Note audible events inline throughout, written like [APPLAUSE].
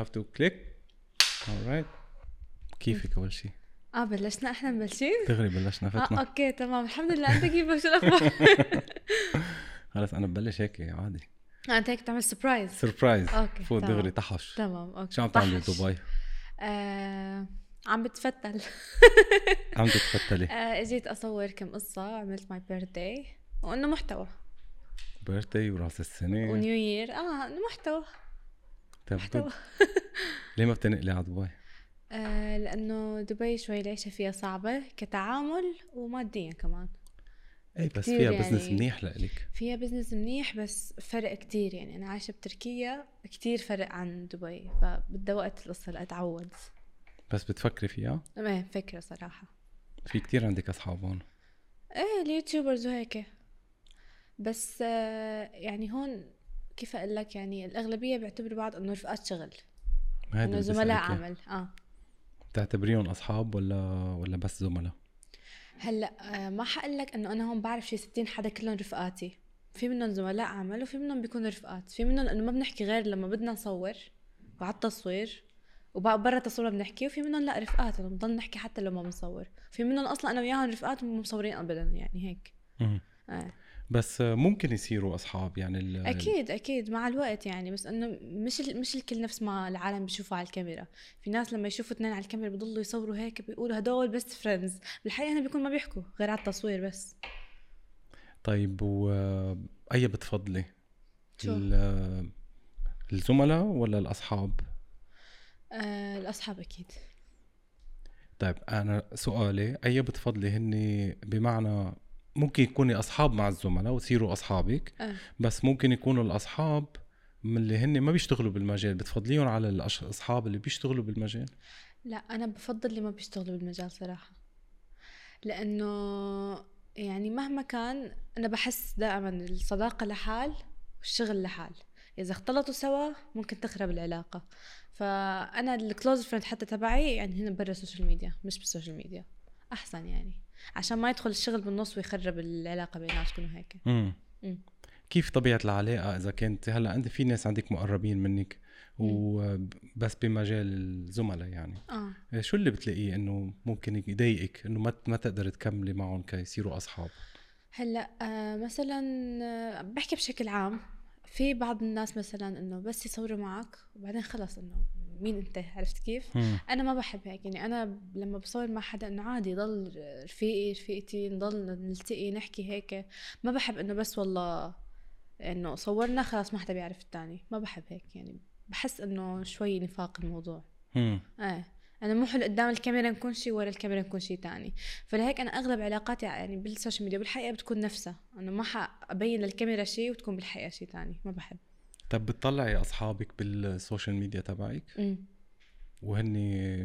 have to click alright كيفك أول شيء آه بلشنا. إحنا مبلشين؟ دغري بلشنا آه فتنا. okay تمام. الحمد لله. أنت [LAUGHS] كيف شو الأخبار؟ [LAUGHS] خلص أنا ببلش هيك عادي. آه، أنت هيك تعمل surprise surprise okay، فوت. دغري طحش. تمام okay. شو عم تعملي. بدبي؟ آه عم بتفتل. [LAUGHS] عم تتفتلي آه إجيت أصور كم قصة عملت my birthday وإنه محتوى. birthday وراس السنة. و New Year. آه محتوى. طيب محتوى good. [LAUGHS] ليه ما بتنقلي على دبي؟ آه لأنه دبي شوي العيشة فيها صعبة كتعامل وماديا كمان إيه بس فيها يعني. business منيح لإلك فيها business منيح بس فرق كتير يعني أنا عايشة بتركيا كتير فرق عن دبي فبدها وقت القصة لأتعود بس بتفكري فيها؟ ما فكرة صراحة في كتير عندك أصحاب هون إيه اليوتيوبرز وهيك بس آه، يعني هون كيف أقول لك يعني الأغلبية بيعتبروا بعض إنه رفقات شغل إنه زملاء. عمل آه بتعتبريهم أصحاب ولا ولا بس زملاء؟ هلأ آه، ما حقول لك إنه أنا هون بعرف شي 60 حدا كلهم رفقاتي في منهم زملاء عمل وفي منهم بيكونوا رفقات في منهم إنه ما بنحكي غير لما بدنا نصور وعلى التصوير وبرا التصوير بنحكي وفي منهم لأ رفقات بنضل نحكي حتى لو ما بنصور في منهم أصلا أنا وياهم رفقات ومو مصورين ابدا يعني هيك. آه. بس ممكن يصيروا أصحاب يعني ال- أكيد أكيد مع الوقت يعني بس إنه مش مش الكل نفس ما العالم بيشوفوا على الكاميرا في ناس لما يشوفوا اثنين على الكاميرا بيضلوا يصوروا هيك بيقولوا هدول best friends بالحقيقة هنا بيكون ما بيحكوا غير على التصوير بس طيب و اي بتفضلي؟ شو؟ الزملاء ولا الأصحاب؟ آه الأصحاب أكيد طيب أنا سؤالي أي بتفضلي هن بمعنى ممكن يكونوا أصحاب مع الزملاء وتصيروا أصحابك آه. بس ممكن يكونوا الأصحاب من اللي هن ما بيشتغلوا بالمجال. بتفضليهم على الأصحاب اللي بيشتغلوا بالمجال؟ لا أنا بفضل اللي ما بيشتغلوا بالمجال صراحة. لأنه يعني مهما كان أنا بحس دائما الصداقة لحال والشغل لحال. إذا اختلطوا سوا ممكن تخرب العلاقة. فأنا ال close friend حتى تبعي يعني هنا برا السوشيال ميديا مش بالسوشيال ميديا أحسن يعني. عشان ما يدخل الشغل بالنص ويخرب العلاقة بيناتكم وهيك امم مم. كيف طبيعة العلاقة إذا كنت؟ هلأ عندي في ناس عندك مقربين منك وبس بمجال الزملاء يعني. آه. شو اللي بتلاقيه إنه ممكن يضايقك؟ إنه ما ما تقدر تكملي معهم كيصيروا أصحاب؟ هلأ آه مثلا آه، بحكي بشكل عام في بعض الناس مثلا إنه بس يصوروا معك وبعدين خلص إنه مين أنت عرفت كيف؟ مم. أنا ما بحب هيك يعني أنا لما بصور مع حدا إنه عادي ضل رفيقي رفيقتي نضل نلتقي نحكي هيك ما بحب إنه بس والله إنه صورنا خلاص ما حدا بيعرف التاني ما بحب هيك يعني بحس إنه شوي نفاق الموضوع. إيه أنا مو حلو قدام الكاميرا نكون شيء ورا الكاميرا نكون شيء تاني فلهيك أنا أغلب علاقاتي يعني بالسوشيال ميديا بالحقيقة بتكون نفسها أنا ما حابين للكاميرا شيء وتكون بالحقيقة شيء تاني ما بحب طب بتطلعي أصحابك بالسوشيال ميديا تبعك. وهن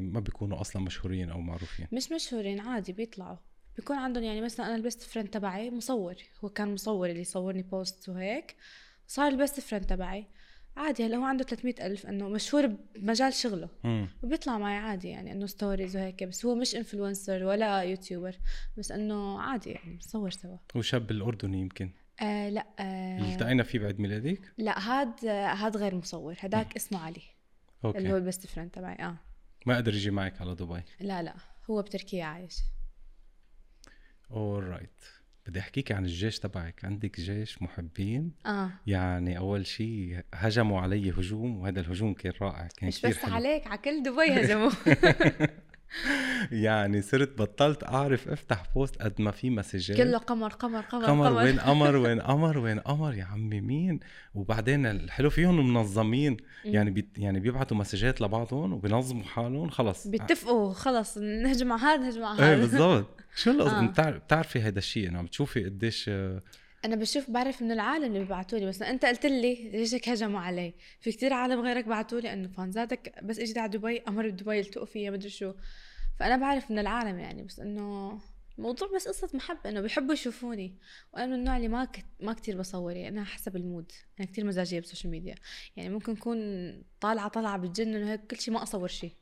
ما بيكونوا أصلا مشهورين أو معروفين. مش مشهورين عادي بيطلعوا. بيكون عندهم يعني مثلا أنا ال best friend تبعي مصور هو كان مصور اللي يصورني post وهيك صار ال best friend تبعي. عادي هلا هو عنده 300 ألف إنه مشهور بمجال شغله. مم. وبيطلع معي عادي يعني إنه stories وهيك بس هو مش influencer ولا YouTuber بس إنه عادي يعني بنصور سوا. وشاب الأردني يمكن. آه لا اللي آه التقينا فيه بعد ميلادك؟ لا هاد هاد غير مصور هداك اسمه علي اللي هو okay ال best friend تبعي آه. ما قدر يجي معك على دبي. لا لا هو بتركيا عايش. alright بدي أحكيك عن الجيش تبعك. عندك جيش محبين؟ آه. يعني أول شيء هجموا علي هجوم وهذا الهجوم كان رائع كان مش بس حلو. عليك على كل دبي هجموا. [LAUGHS] يعني صرت بطلت أعرف أفتح post قد ما في مسجات. كله قمر قمر قمر قمر وين قمر [LAUGHS] وين قمر وين قمر يا عمي مين؟ وبعدين الحلو فيهم منظمين. يعني بي يعني بيبعتوا مسجات لبعضهم وبينظموا حالهم خلص. بيتفقوا خلص نهجم على هذا نهجم على إيه هذا. بالضبط. شو القصد؟ [LAUGHS] آه. بتعرف بتعرفي هذا الشيء انه عم بتشوفي قديش آه، أنا بشوف بعرف من العالم اللي بيبعتوا لي مثلا أنت قلت لي ليش هجموا علي؟ في كتير عالم غيرك بعتوا لي إنه fansاتك بس اجيت على دبي قمر بدبي التقوا فيها مدري شو. فأنا بعرف من العالم يعني بس إنه الموضوع بس قصة محبة إنه بيحبوا يشوفوني. وأنا من النوع اللي ما كت... ما كثير بصور يعني أنا حسب ال mood. أنا كثير مزاجية بالسوشيال ميديا. يعني ممكن اكون طالعة طالعة بتجنن وهيك كل شيء ما أصور شيء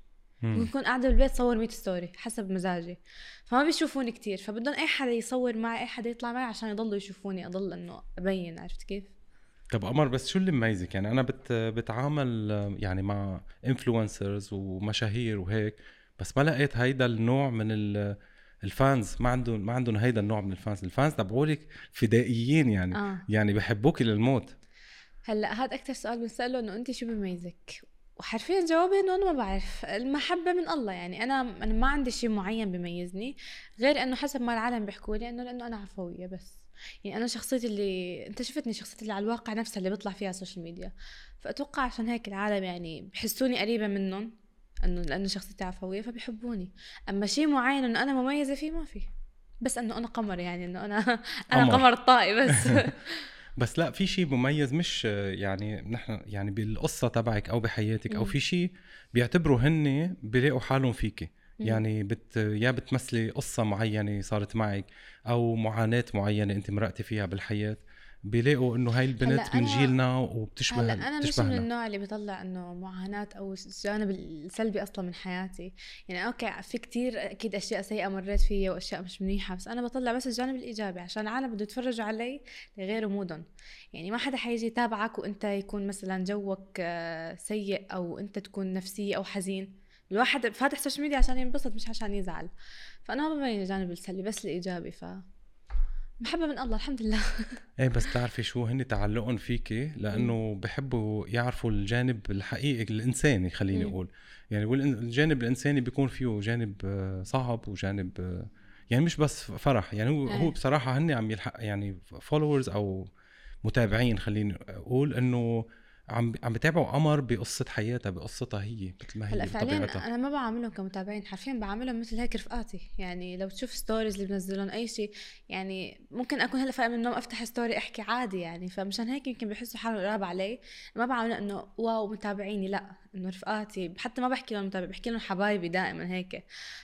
اكون قاعدة بالبيت صور 100 story حسب مزاجي. فما بيشوفوني كتير فبدهم أي حدا يصور معي أي حدا يطلع معي عشان يضلوا يشوفوني أضل إنه أبين عرفت كيف؟ طب قمر بس شو اللي مميزك؟ يعني أنا بت بتعامل يعني مع influencers ومشاهير وهيك بس ما لقيت هيدا النوع من ال fans. ما عندهم ما عندهم هيدا النوع من ال fans. ال fans تبعولك فدائيين يعني. آه. يعني بحبوك للموت. هلأ هذا أكثر سؤال بنسأله إنه أنت شو بيميزك وحرفيا جوابي إنه أنا ما بعرف المحبة من الله يعني. أنا أنا ما عندي شيء معين بيميزني غير إنه حسب ما العالم بيحكوا لي إنه لأنه أنا عفوية بس. يعني أنا شخصيتي اللي أنت شفتني شخصيتي اللي على الواقع نفسها اللي بيطلع فيها على السوشيال ميديا فأتوقع عشان هيك العالم يعني بحسوني قريبة منهم إنه لأنه شخصيتي عفوية فبيحبوني. أما شيء معين إنه أنا مميزة فيه ما في. بس إنه أنا قمر يعني إنه أنا أنا قمر, قمر طائي بس. [LAUGHS] بس لا في شيء مميز مش يعني نحن يعني بالقصة تبعك أو بحياتك أو في شيء بيعتبروا هن بيلاقوا حالهم فيكي يعني بت يا بتمثلي قصة معينة صارت معك أو معاناة معينة أنت مرقتي فيها بالحياة بيلاقوا إنه هاي البنت من جيلنا وبتشبه هلأ أنا مش من النوع اللي بيطلع إنه معاناة أو الجانب السلبي أصلا من حياتي. يعني okay في كتير أكيد أشياء سيئة مريت فيها وأشياء مش منيحة بس أنا بطلع بس الجانب الايجابي عشان العالم بده يتفرجوا علي لغير mood هم. يعني ما حدا حيجي يتابعك وأنت يكون مثلا جوك آه، سيء أو أنت تكون نفسية أو حزين. الواحد فاتح سوشيال ميديا عشان ينبسط مش عشان يزعل. فأنا ما ببين الجانب السلبي بس الإيجابي ف محبه من الله الحمد لله. [LAUGHS] إيه بس بتعرفي شو هن تعلقهم فيكي لأنه بحبوا يعرفوا الجانب الحقيقي الإنساني خليني أقول. يعني الجانب الإنساني بيكون فيه جانب آه، صعب وجانب آه، يعني مش بس فرح يعني هو هو إيه. بصراحة هن عم يلحق يعني followers أو متابعين خليني أقول إنه عم عم بتابعوا قمر بقصة حياتها بقصتها هي مثل ما هي هلأ فعليا أنا ما بعاملهم كمتابعين حرفيا بعاملهم مثل هيك رفقاتي. يعني لو تشوف stories اللي بنزلهم أي شيء يعني ممكن أكون هلأ فايقه من النوم أفتح story أحكي عادي يعني. فمشان هيك يمكن بحسوا حالهم قراب علي. ما بعاملهم إنه wow متابعيني لأ إنه رفقاتي. حتى ما بحكي لهم متابع بحكي لهم حبايبي دائما هيك.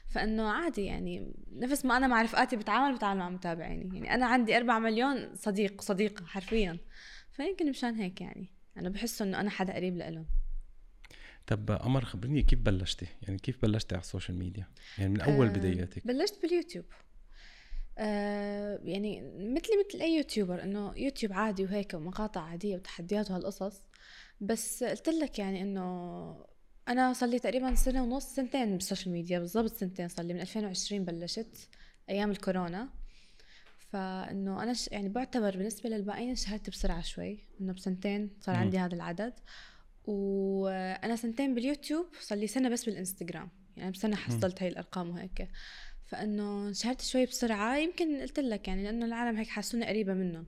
فإنه عادي يعني نفس ما أنا مع رفقاتي بتعامل بتعامل مع متابعيني. يعني أنا عندي 4 مليون صديق صديقة حرفيا. فيمكن مشان هيك يعني. أنا بحس إنه أنا حدا قريب لإلهم. طب قمر خبريني كيف بلشتي؟ يعني كيف بلشتي على السوشيال ميديا؟ يعني من أول أه بداياتك. بلشت باليوتيوب. أه يعني مثلي مثل أي YouTuber إنه يوتيوب عادي وهيك ومقاطع عادية وتحديات وهالقصص. بس قلت لك يعني إنه أنا صار لي تقريبا سنة ونص سنتين بالسوشيال ميديا بالضبط سنتين صار لي من 2020 بلشت أيام الكورونا. فإنه أنا ش... يعني بعتبر بالنسبة للباقيين شهرت بسرعة شوي إنه بسنتين صار عندي هذا العدد. وأنا سنتين باليوتيوب صار لي سنة بس بالإنستغرام. يعني بسنة حصلت هاي الأرقام وهيك. فإنه شهرت شوي بسرعة يمكن قلت لك يعني لأنه العالم هيك حاسوني قريبة منهم.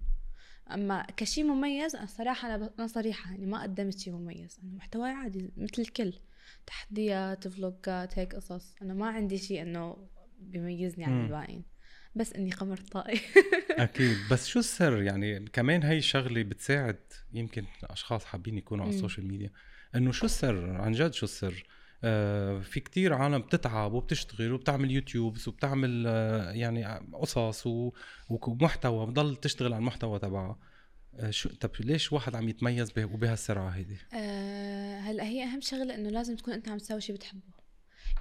أما كشيء مميز أنا صراحة أنا أنا صريحة يعني ما قدمت شيء مميز. أنا محتواي عادي مثل الكل. تحديات فلوجات هيك قصص. أنا ما عندي شيء إنه بيميزني عن الباقيين. بس إني قمر طائي. [LAUGHS] أكيد. بس شو السر؟ يعني كمان هي الشغله بتساعد يمكن أشخاص حابين يكونوا على السوشيال ميديا. إنه شو السر؟ عن جد شو السر؟ آه في كتير عالم بتتعب وبتشتغل وبتعمل YouTubes وبتعمل آه يعني قصص ومحتوى بضل تشتغل على المحتوى تبعها. آه شو طب ليش واحد عم يتميز وبهالسرعة هيدي؟ أه هلأ هي أهم شغلة إنه لازم تكون أنت عم تسوي شيء بتحبه.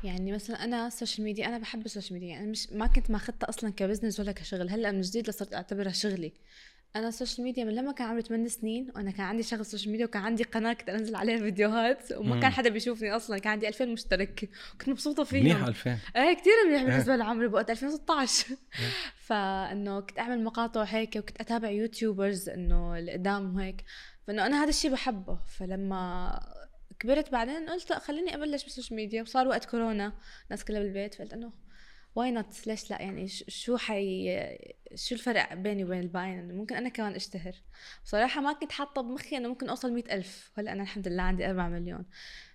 يعني مثلا أنا السوشيال ميديا أنا بحب السوشيال ميديا يعني مش ما كنت ماخذتها أصلا ك business ولا كشغل. هلأ من جديد صرت أعتبرها شغلي. أنا السوشيال ميديا من لما كان عمري 8 سنين وأنا كان عندي شغل سوشيال ميديا وكان عندي قناة كنت أنزل عليها فيديوهات وما مم. كان حدا بيشوفني أصلا كان عندي 2000 مشترك. كنت مبسوطة فيهم. منيح 2000 إيه كثير منيح بالنسبة لعمري بوقت 2016 [LAUGHS] فإنه كنت أعمل مقاطع هيك وكنت أتابع YouTubers إنه اللي قدام وهيك. فإنه أنا هذا الشيء بحبه. فلما كبرت بعدين قلت لا خليني أبلش بالسوشيال ميديا. وصار وقت كورونا الناس كلها بالبيت. فقلت إنه why not ليش لا؟ يعني شو حي شو الفرق بيني وبين الباقيين؟ إنه ممكن أنا كمان أشتهر. بصراحة ما كنت حاطة بمخي إنه ممكن أوصل مئة ألف. هلا أنا الحمد لله عندي أربعة مليون.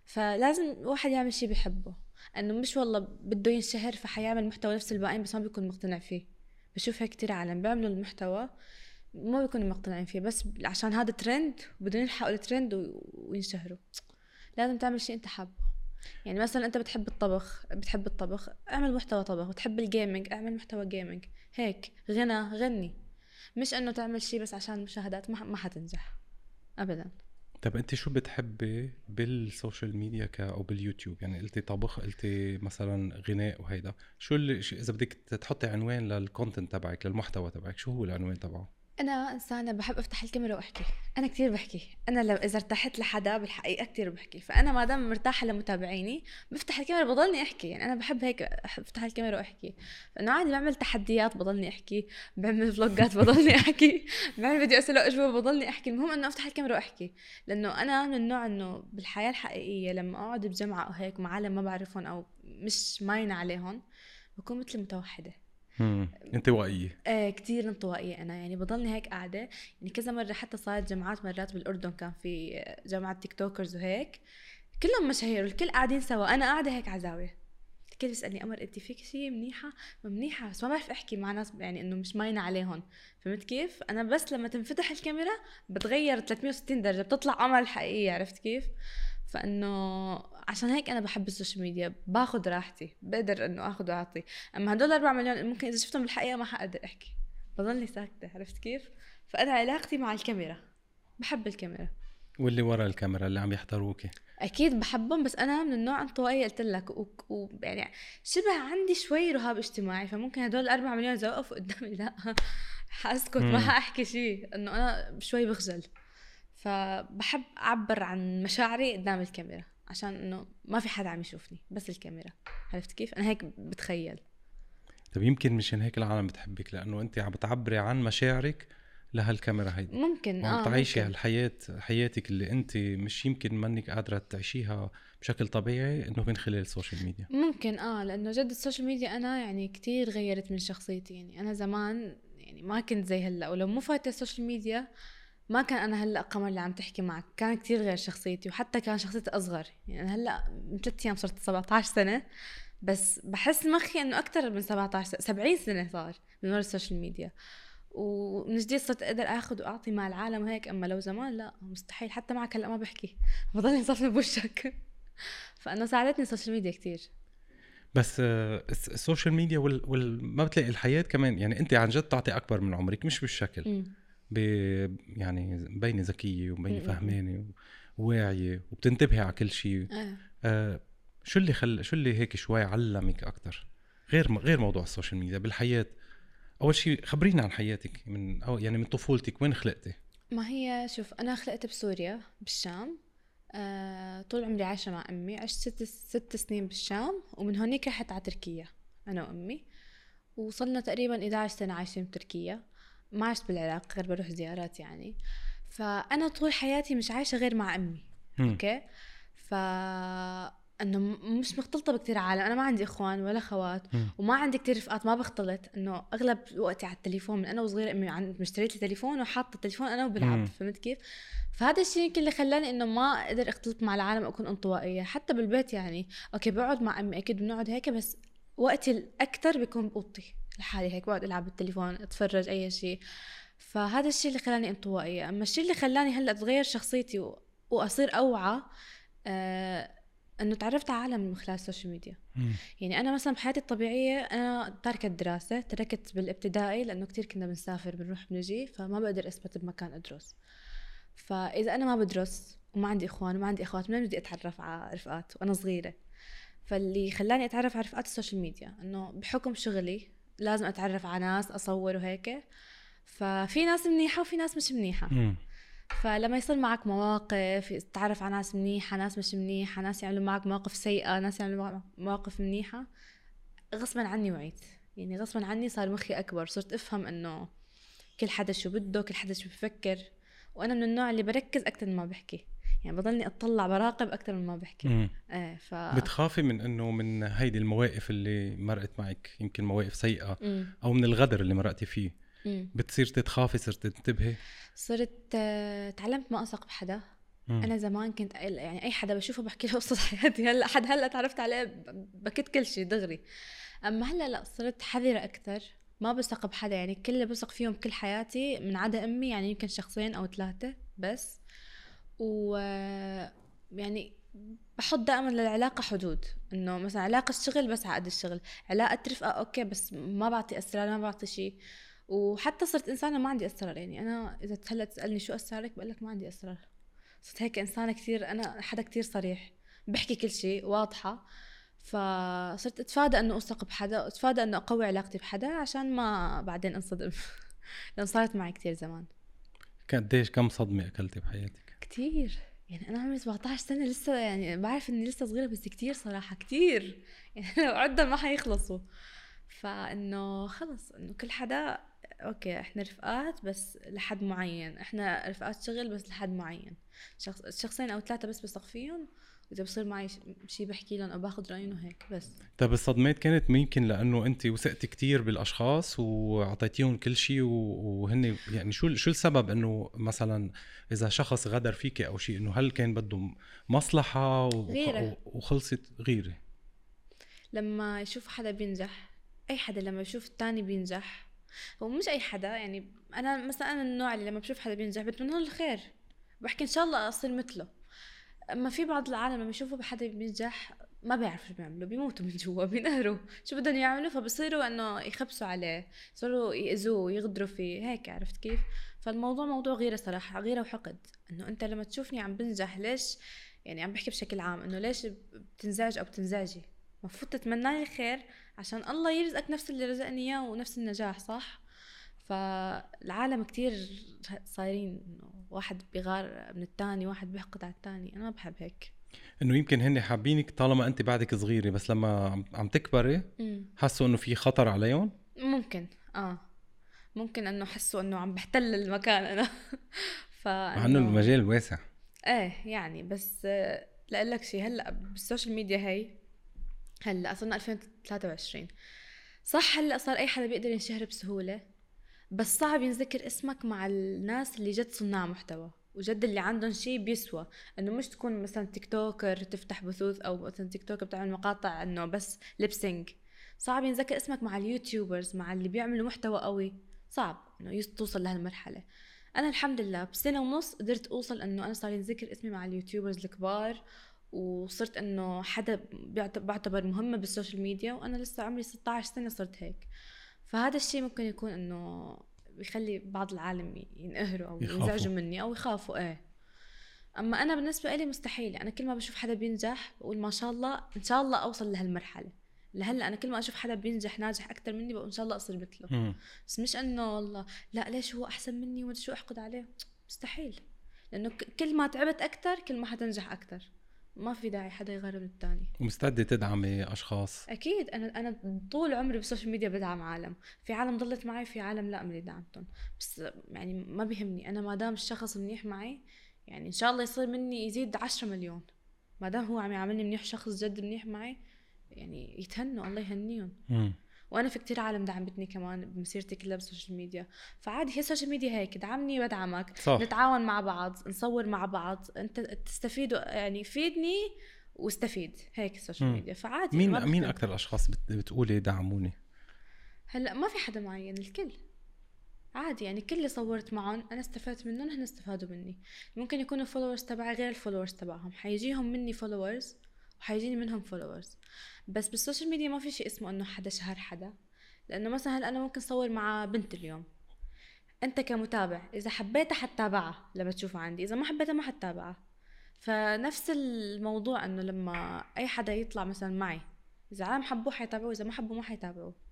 فلازم الواحد يعمل شيء بحبه إنه مش والله بده ينشهر فحيعمل محتوى نفس الباقيين بس ما بيكون مقتنع فيه. بشوف هيك كتير عالم بيعملوا المحتوى ما بيكونوا مقتنعين فيه. بس عشان هذا ترند بدهم يلحقوا الترند وينشهروا. لازم تعمل شيء انت حابه. يعني مثلا انت بتحب الطبخ بتحب الطبخ اعمل محتوى طبخ. بتحب ال gaming اعمل محتوى gaming. هيك غنى غنى. مش انه تعمل شيء بس عشان مشاهدات ما, ما حتنجح. ابدا. طب أنت شو بتحبي بالسوشيال ميديا أو باليوتيوب؟ يعني قلتي طبخ قلتي مثلا غناء وهيدا. شو اللي إذا بدك تحطي عنوان لل content تبعك للمحتوى تبعك شو هو العنوان تبعه؟ أنا إنسانة بحب أفتح الكاميرا وأحكي. أنا كثير بحكي. أنا لو إذا ارتحت لحدا بالحقيقة كثير بحكي. فأنا ما دام مرتاحة لمتابعيني بفتح الكاميرا بضلني أحكي. يعني أنا بحب هيك أفتح الكاميرا وأحكي. فانه عادي بعمل تحديات بضلني أحكي. بعمل فلوجات بضلني [LAUGHS] أحكي. بعمل فيديو اسئله اجوبه بضلني أحكي. المهم إنه أفتح الكاميرا وأحكي. لأنه أنا من النوع إنه بالحياة الحقيقية لما أقعد بجمعة أو هيك مع عالم ما بعرفهم أو مش ماينة عليهم بكون مثل متوحدة. انطوائية. إيه كثير انطوائية أنا. يعني بضلني هيك قاعدة. يعني كذا مرة حتى صارت جمعات مرات بالأردن. كان في جماعة تيك توكرز وهيك. كلهم مشاهير والكل قاعدين سوا. أنا قاعدة هيك على زاوية. الكل بيسألني قمر أنت فيك شيء منيحة؟ منيحة. بس ما بعرف أحكي مع ناس يعني إنه مش ماينة عليهم. فهمت كيف؟ أنا بس لما تنفتح الكاميرا بتغير 360 درجة. بتطلع قمر الحقيقية عرفت كيف؟ فإنه عشان هيك أنا بحب السوشيال ميديا باخذ راحتي بقدر إنه اخذ واعطي أما هدول 4 مليون ممكن إذا شفتهم بالحقيقة ما حقدر أحكي. بضلني ساكتة عرفت كيف؟ فأنا علاقتي مع الكاميرا بحب الكاميرا. واللي ورا الكاميرا اللي عم يحضروك؟ أكيد بحبهم بس أنا من النوع أنطوائي قلت لك ويعني شبه عندي شوي رهاب اجتماعي فممكن هدول الأربعة مليون إذا وقفوا قدامي لا. [LAUGHS] حاسكت ما حأحكي شيء إنه أنا شوي بخجل فبحب أعبر عن مشاعري قدام الكاميرا. عشان إنه ما في حدا عم يشوفني بس الكاميرا. عرفت كيف؟ أنا هيك بتخيل. طب يمكن مشان هيك العالم بتحبك لأنه أنت عم بتعبري عن مشاعرك لهالكاميرا هيدي. ممكن آه تعيشي هالحياة حياتك اللي أنت مش يمكن منك قادرة تعيشيها بشكل طبيعي إنه من خلال السوشيال ميديا ممكن آه لأنه جد السوشيال ميديا أنا يعني كتير غيرت من شخصيتي. يعني أنا زمان يعني ما كنت زي هلأ ولو مو فايتة السوشيال ميديا ما كان أنا هلأ قمر اللي عم تحكي معك. كان كتير غير شخصيتي وحتى كان شخصيتي أصغر. يعني أنا هلأ من ثلاث أيام صرت 17 سنة بس بحس مخي إنه أكثر من 17 سنه 70 سنة صار من ورا السوشيال ميديا. ومن جديد صرت أقدر آخذ وأعطي مع العالم هيك أما لو زمان لأ مستحيل. حتى معك هلأ ما بحكي. [LAUGHS] بضلني صفني بوشك. [LAUGHS] فإنه ساعدتني السوشيال ميديا كتير. بس آه، السوشيال ميديا وال... وال... ما بتلاقي الحياة كمان. يعني أنت عن جد تعطي أكبر من عمرك مش بالشكل. م. ب يعني مبينه ذكية ومبينه فهمانه وواعية وبتنتبهي على كل شيء آه. آه شو اللي خل شو اللي هيك شوي علمك أكثر غير غير موضوع السوشيال ميديا بالحياة. أول شيء خبرينا عن حياتك من أو يعني من طفولتك وين خلقتي؟ ما هي شوف أنا خلقت بسوريا بالشام. آه طول عمري عايشة مع أمي عشت ست ست سنين بالشام ومن هونيك رحت على تركيا أنا وأمي. وصلنا تقريبا 11 سنة عايشين بتركيا. ما عشت بالعراق غير بروح زيارات يعني. فأنا طول حياتي مش عايشة غير مع أمي م. أوكي؟ ف إنه مش مختلطة بكثير عالم أنا ما عندي إخوان ولا خوات م. وما عندي كثير رفقات ما بختلط. إنه أغلب وقتي على التليفون من أنا وصغيرة أمي عند مشتريت لي تليفون وحاطة التليفون أنا وبلعب فهمت كيف؟ فهذا الشيء يمكن اللي خلاني إنه ما أقدر أختلط مع العالم اكون انطوائية. حتى بالبيت يعني أوكي بقعد مع أمي أكيد بنقعد هيك بس وقتي الأكثر بيكون بأوضتي. لحالي هيك بقعد ألعب بالتليفون أتفرج أي شيء فهذا الشيء اللي خلاني انطوائية. أما الشيء اللي خلاني هلأ تغير شخصيتي و... وأصير أوعى آه إنه تعرفت على عالم من خلال السوشيال ميديا مم. يعني أنا مثلا بحياتي الطبيعية أنا تاركة الدراسة تركت بالابتدائي لأنه كتير كنا بنسافر بنروح بنجي فما بقدر أثبت بمكان أدرس. فإذا أنا ما بدرس وما عندي إخوان وما عندي أخوات منين بدي أتعرف على رفقات وأنا صغيرة. فاللي خلاني أتعرف على رفقات السوشيال ميديا إنه بحكم شغلي لازم أتعرف على ناس أصور وهيك. ففي ناس منيحة وفي ناس مش منيحة. فلما يصير معك مواقف تتعرف على ناس منيحة ناس مش منيحة ناس يعملوا معك مواقف سيئة ناس يعملوا مواقف منيحة غصبا عني وعيت. يعني غصبا عني صار مخي أكبر. صرت أفهم إنه كل حدا شو بده كل حدا شو بفكر. وأنا من النوع اللي بركز أكثر ما بحكي. يعني بضلني أطلع براقب أكثر من ما بحكي إيه ف بتخافي من إنه من هيدي المواقف اللي مرقت معك يمكن مواقف سيئة مم. أو من الغدر اللي مرقتي فيه؟ مم. بتصير تتخافي صرت تنتبهي؟ صرت آه، تعلمت ما أثق بحدا. مم. أنا زمان كنت يعني أي حدا بشوفه بحكي له [LAUGHS] قصة حياتي. هلأ حد هلأ تعرفت عليه بكت كل شيء دغري. أما هلأ لأ صرت حذرة أكثر ما بثق بحدا يعني كل اللي بثق فيهم كل حياتي من عدا أمي يعني يمكن شخصين أو ثلاثة بس. و يعني بحط دائما للعلاقة حدود إنه مثلا علاقة الشغل بس على قد الشغل علاقة رفقه أوكي بس ما بعطي أسرار ما بعطي شيء. وحتى صرت إنسانة ما عندي أسرار يعني أنا إذا هلا تسألني شو أسرارك بقول لك ما عندي أسرار. صرت هيك إنسانة كثير أنا حدا كثير صريح بحكي كل شيء واضحة. فصرت أتفادى إنه أثق بحدا أتفادى إنه أقوي علاقتي بحدا عشان ما بعدين أنصدم. [LAUGHS] لأن صارت معي كتير زمان. قديش كم صدمة أكلتي بحياتك؟ كتير. يعني أنا عمري 17 سنة لسه يعني بعرف إني لسه صغيرة بس كتير صراحة كتير. [LAUGHS] يعني لو عدة ما حيخلصوا. فإنه خلص إنه كل حدا أوكي إحنا رفقات بس لحد معين. إحنا رفقات شغل بس لحد معين. شخص شخصين أو ثلاثة بس بثق فيهم واذا بصير معي شيء بحكي لهم أو باخذ رأيهم وهيك بس. طيب الصدمات كانت ممكن لأنه أنت وثقتي كثير بالأشخاص وأعطيتيهم كل شيء وهن يعني شو شو السبب إنه مثلا إذا شخص غدر فيك أو شيء إنه هل كان بده مصلحة غيرة. وخلصت غيرة؟ لما يشوف حدا بينجح أي حدا لما يشوف الثاني بينجح هو مش أي حدا يعني أنا مثلا أنا النوع اللي لما بشوف حدا بينجح بتمنى له الخير بحكي إن شاء الله أصير مثله. اما في بعض العالم لما يشوفوا بحدا بينجح ما بيعرفوا شو بيعملوا بيموتوا من جوا بينهروا. شو بدهم يعملوا؟ فبصيروا إنه يخبسوا عليه صاروا يأذوه يغدروا فيه هيك عرفت كيف؟ فالموضوع موضوع غيرة صراحة غيرة وحقد. إنه أنت لما تشوفني عم بنجح ليش؟ يعني عم بحكي بشكل عام إنه ليش بتنزعج أو بتنزعجي؟ المفروض تتمنى لي خير عشان الله يرزقك نفس اللي رزقني إياه ونفس النجاح صح؟ فالعالم كتير صايرين إنه واحد بيغار من الثاني واحد بيحقد على الثاني أنا ما بحب هيك. إنه يمكن هن حابينك طالما أنت بعدك صغيرة بس لما عم تكبري حسوا إنه في خطر عليهم؟ ممكن. آه. ممكن إنه حسوا إنه عم بحتل المكان أنا. [LAUGHS] ف مع إنه المجال واسع. إيه يعني بس لأقول لك شيء هلأ بالسوشيال ميديا هي هلأ صرنا 2023 صح هلأ صار أي حدا بيقدر ينشهر بسهولة. بس صعب ينذكر اسمك مع الناس اللي جد صناع محتوى وجد اللي عندهم شيء بيسوى. إنه مش تكون مثلا TikToker تفتح بثوث أو مثلا TikToker بتعمل مقاطع إنه بس lip sync صعب ينذكر اسمك مع ال YouTubers مع اللي بيعملوا محتوى قوي. صعب إنه توصل لهالمرحلة. أنا الحمد لله بسنة ونص قدرت أوصل إنه أنا صار ينذكر اسمي مع ال YouTubers الكبار وصرت إنه حدا بعتبر مهمة بالسوشيال ميديا وأنا لسه عمري 16 سنة صرت هيك. فهذا الشيء ممكن يكون إنه بيخلي بعض العالم ينقهروا أو ينزعجوا مني أو يخافوا إيه. أما أنا بالنسبة لي مستحيل أنا كل ما بشوف حدا بينجح بقول ما شاء الله إن شاء الله أوصل لهالمرحلة. لهلأ أنا كل ما أشوف حدا بينجح ناجح أكثر مني بقول إن شاء الله أصير مثله. بس مش إنه والله لأ ليش هو أحسن مني وما شو أحقد عليه؟ مستحيل. لأنه كل ما تعبت أكثر كل ما حتنجح أكثر ما في داعي حدا يغرب الثاني ومستعدة تدعمي أشخاص. أكيد أنا أنا طول عمري بالسوشيال ميديا بدعم عالم. في عالم ضلت معي في عالم لا ملي دعمتهم. بس يعني ما بيهمني أنا ما دام الشخص منيح معي يعني إن شاء الله يصير مني يزيد 10 مليون. ما دام هو عم يعاملني منيح شخص جد منيح معي يعني يتهنوا الله يهنيهم. وأنا في كتير عالم دعمتني كمان بمسيرتي كلها بالسوشيال ميديا. فعادي هي السوشيال ميديا هيك دعمني بدعمك صح. نتعاون مع بعض نصور مع بعض أنت تستفيدوا يعني تفيدني واستفيد. هيك السوشيال ميديا. فعادي مين مين أكثر الأشخاص بتقولي دعموني؟ هلأ ما في حدا معين الكل. عادي يعني كل اللي صورت معهم أنا استفدت منهم هن استفادوا مني. ممكن يكونوا ال followers تبعي غير ال followers تبعهم. حيجيهم مني followers وحيجيني منهم followers بس بالسوشيال ميديا ما في شيء اسمه إنه حدا شهر حدا. لأنه مثلا هلأ أنا ممكن صور مع بنت اليوم. أنت كمتابع إذا حبيتها حتتابعها لما تشوفها عندي إذا ما حبيتها ما حتتابعها. فنفس الموضوع إنه لما أي حدا يطلع مثلا معي إذا عالم حبوه حيتابعوه إذا ما حبوه ما حيتابعوه.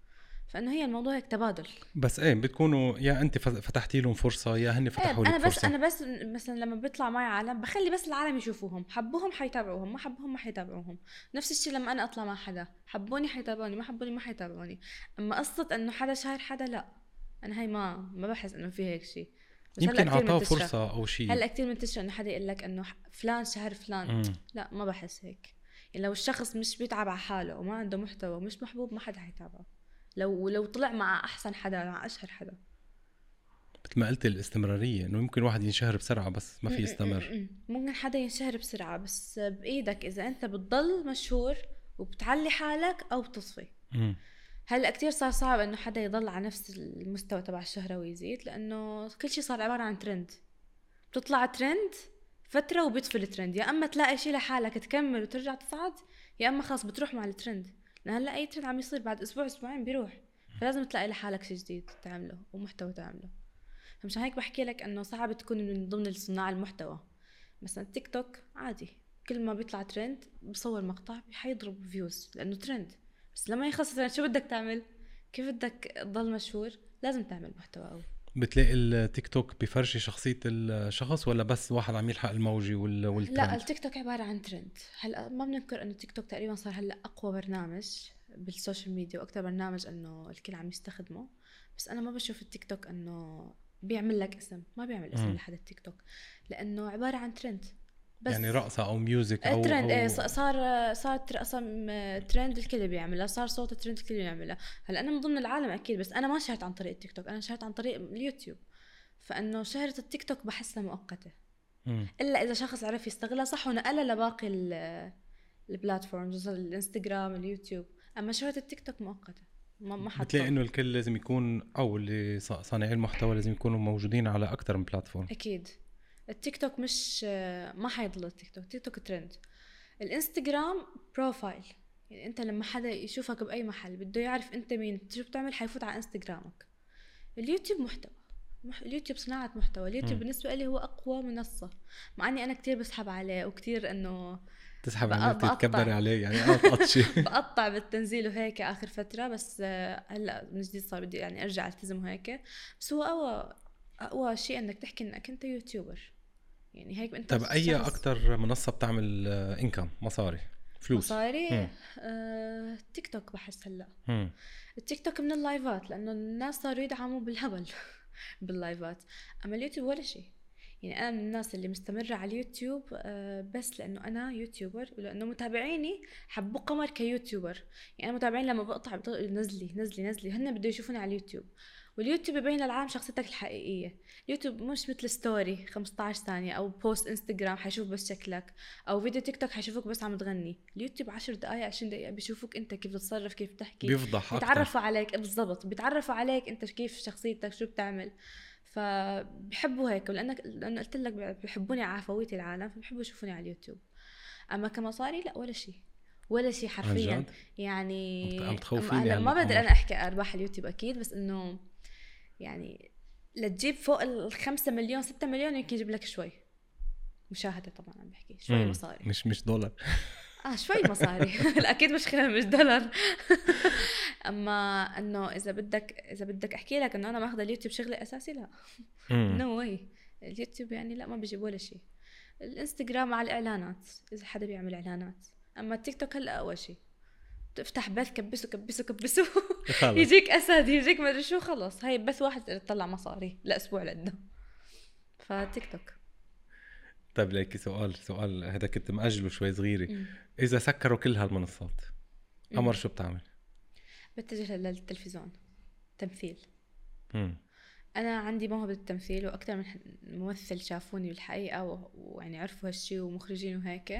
فإنه هي الموضوع هيك تبادل. بس إيه بتكونوا يا انت فتحتي لهم فرصة يا هن فتحوا إيه لك فرصة. أنا بس أنا بس مثلا لما بيطلع معي عالم بخلي بس العالم يشوفوهم. حبوهم حيتابعوهم ما حبوهم ما حيتابعوهم. نفس الشيء لما أنا أطلع مع حدا. حبوني حيتابعوني ما حبوني ما حيتابعوني. أما قصة إنه حدا شاير حدا لا. أنا هي ما ما بحس إنه في هيك شيء يمكن أعطاه فرصة أو شيء هلأ كثير منتشر إنه حدا يقول لك إنه فلان شهر فلان. مم. لا ما بحس هيك. يعني لو الشخص مش بيتعب على حاله وما عنده محتوى ومش محبوب ما حدا حيتابعه. لو لو طلع مع أحسن حدا مع أشهر حدا. مثل ما قلت الاستمرارية إنه ممكن واحد ينشهر بسرعة بس ما في يستمر. ممكن حدا ينشهر بسرعة بس بإيدك إذا أنت بتضل مشهور وبتعلي حالك أو بتصفي. هلأ كتير صار صعب إنه حدا يضل على نفس المستوى تبع الشهرة ويزيد لأنه كل شيء صار عبارة عن ترند بتطلع ترند فترة وبيطفي الترند يا أما تلاقي شيء لحالك تكمل وترجع تصعد يا أما خلاص بتروح مع الترند هلأ أي ترند عم يصير بعد أسبوع أسبوعين بيروح. فلازم تلاقي لحالك شيء جديد تعمله ومحتوى تعمله. فمشان هيك بحكي لك إنه صعب تكون من ضمن صناع المحتوى. مثلا تيك توك عادي كل ما بيطلع ترند بصور مقطع حيضرب views لأنه ترند. بس لما يخلص الترند شو بدك تعمل؟ كيف بدك تضل مشهور؟ لازم تعمل محتوى قوي. بتلاقي التيك توك بفرجي شخصية الشخص ولا بس واحد عم يلحق الموجة وال والترند لا التيك توك عبارة عن ترند هلأ ما بننكر إنه التيك توك تقريبا صار هلأ أقوى برنامج بالسوشيال ميديا وأكثر برنامج إنه الكل عم يستخدمه. بس أنا ما بشوف التيك توك إنه بيعمل لك اسم ما بيعمل اسم. لحد التيك توك لأنه عبارة عن ترند بس يعني رقصة أو music أو ترند أو إيه ص- صار صارت أصلا ترند الكل بيعملها صار صوت ترند الكل بيعملها هلأ أنا من ضمن العالم أكيد بس أنا ما شهرت عن طريق التيك توك أنا شهرت عن طريق اليوتيوب. فإنه شهرة التيك توك بحسها مؤقتة. مم. إلا إذا شخص عرف يستغلها صح ونقلها لباقي ال- platforms الإنستغرام اليوتيوب. أما شهرة التيك توك مؤقتة. ما ما بتلاقي إنه الكل لازم يكون أو اللي صانعي المحتوى لازم يكونوا موجودين على أكثر من platform أكيد. التيك توك مش ما حيضل التيك توك تيك توك ترند. الانستغرام profile يعني انت لما حدا يشوفك بأي محل بده يعرف انت مين شو بتعمل حيفوت على انستغرامك اليوتيوب محتوى. مح... اليوتيوب صناعة محتوى. اليوتيوب مم. بالنسبة لي هو أقوى منصة مع إني أنا كتير بسحب عليه وكتير إنه تسحب عليه بقطع. تتكبري عليه يعني [LAUGHS] بقطع بالتنزيل وهيك آخر فترة بس هلأ من جديد صار بدي يعني أرجع ألتزم وهيك بس هو أقوى أقوى شيء إنك تحكي إنك أنت YouTuber. يعني هيك أنت طب أي أكثر منصة بتعمل انكم مصاري فلوس؟ مصاري. آه، تيك توك بحس هلأ. مم. التيك توك من ال lives لأنه الناس صاروا يدعموا بالهبل [LAUGHS] بال lives. أما اليوتيوب ولا شيء. يعني أنا من الناس اللي مستمرة على اليوتيوب آه، بس لأنه أنا YouTuber ولأنه متابعيني حبوا قمر ك YouTuber. يعني أنا متابعين لما بقطع بيقولوا نزلي نزلي نزلي هن بده يشوفوني على اليوتيوب. واليوتيوب ببين للعالم شخصيتك الحقيقية. اليوتيوب مش مثل story 15 ثانية أو post انستغرام حيشوف بس شكلك أو فيديو تيك توك حيشوفوك بس عم تغني. اليوتيوب 10 دقائق 20 دقيقة بيشوفوك أنت كيف تتصرف كيف تحكي. بيفضح بيتعرفوا عليك بالضبط. بيتعرفوا عليك أنت كيف شخصيتك شو بتعمل. فبحبوا هيك. ولانك لأنه قلت لك بحبوني عفوية العالم فبحبوا يشوفوني على اليوتيوب. أما كمصاري لا ولا شيء ولا شيء حرفيا؟ يعني عم تخوفيني ما بقدر. أنا أحكي أرباح اليوتيوب أكيد بس إنه يعني لتجيب فوق ال 5 مليون 6 مليون يمكن يجيب لك شوي. مشاهدة طبعا عم بحكي شوي. مصاري. مش مش دولار. [LAUGHS] آه شوي مصاري. [LAUGHS] أكيد مش خير مش دولار. [LAUGHS] أما إنه إذا بدك إذا بدك أحكي لك إنه أنا ماخذه اليوتيوب شغلي أساسي لا. no way اليوتيوب يعني لا ما بيجيب ولا شيء الإنستغرام على الإعلانات إذا حدا بيعمل إعلانات. أما التيك توك هلأ أول شيء تفتح بث كبسه كبسه كبسه. يجيك أسد يجيك ما أدري شو خلص هي بث واحد تطلع مصاري لأسبوع لقدام فتيك توك. طيب ليكي سؤال سؤال هذا كنت مأجله شوي صغيري مم. إذا سكروا كل هالمنصات. قمر شو بتعمل؟ بتجه للتلفزيون. تمثيل. مم. أنا عندي موهبة التمثيل وأكثر من ممثل شافوني بالحقيقة ويعني عرفوا هالشي ومخرجين وهيك.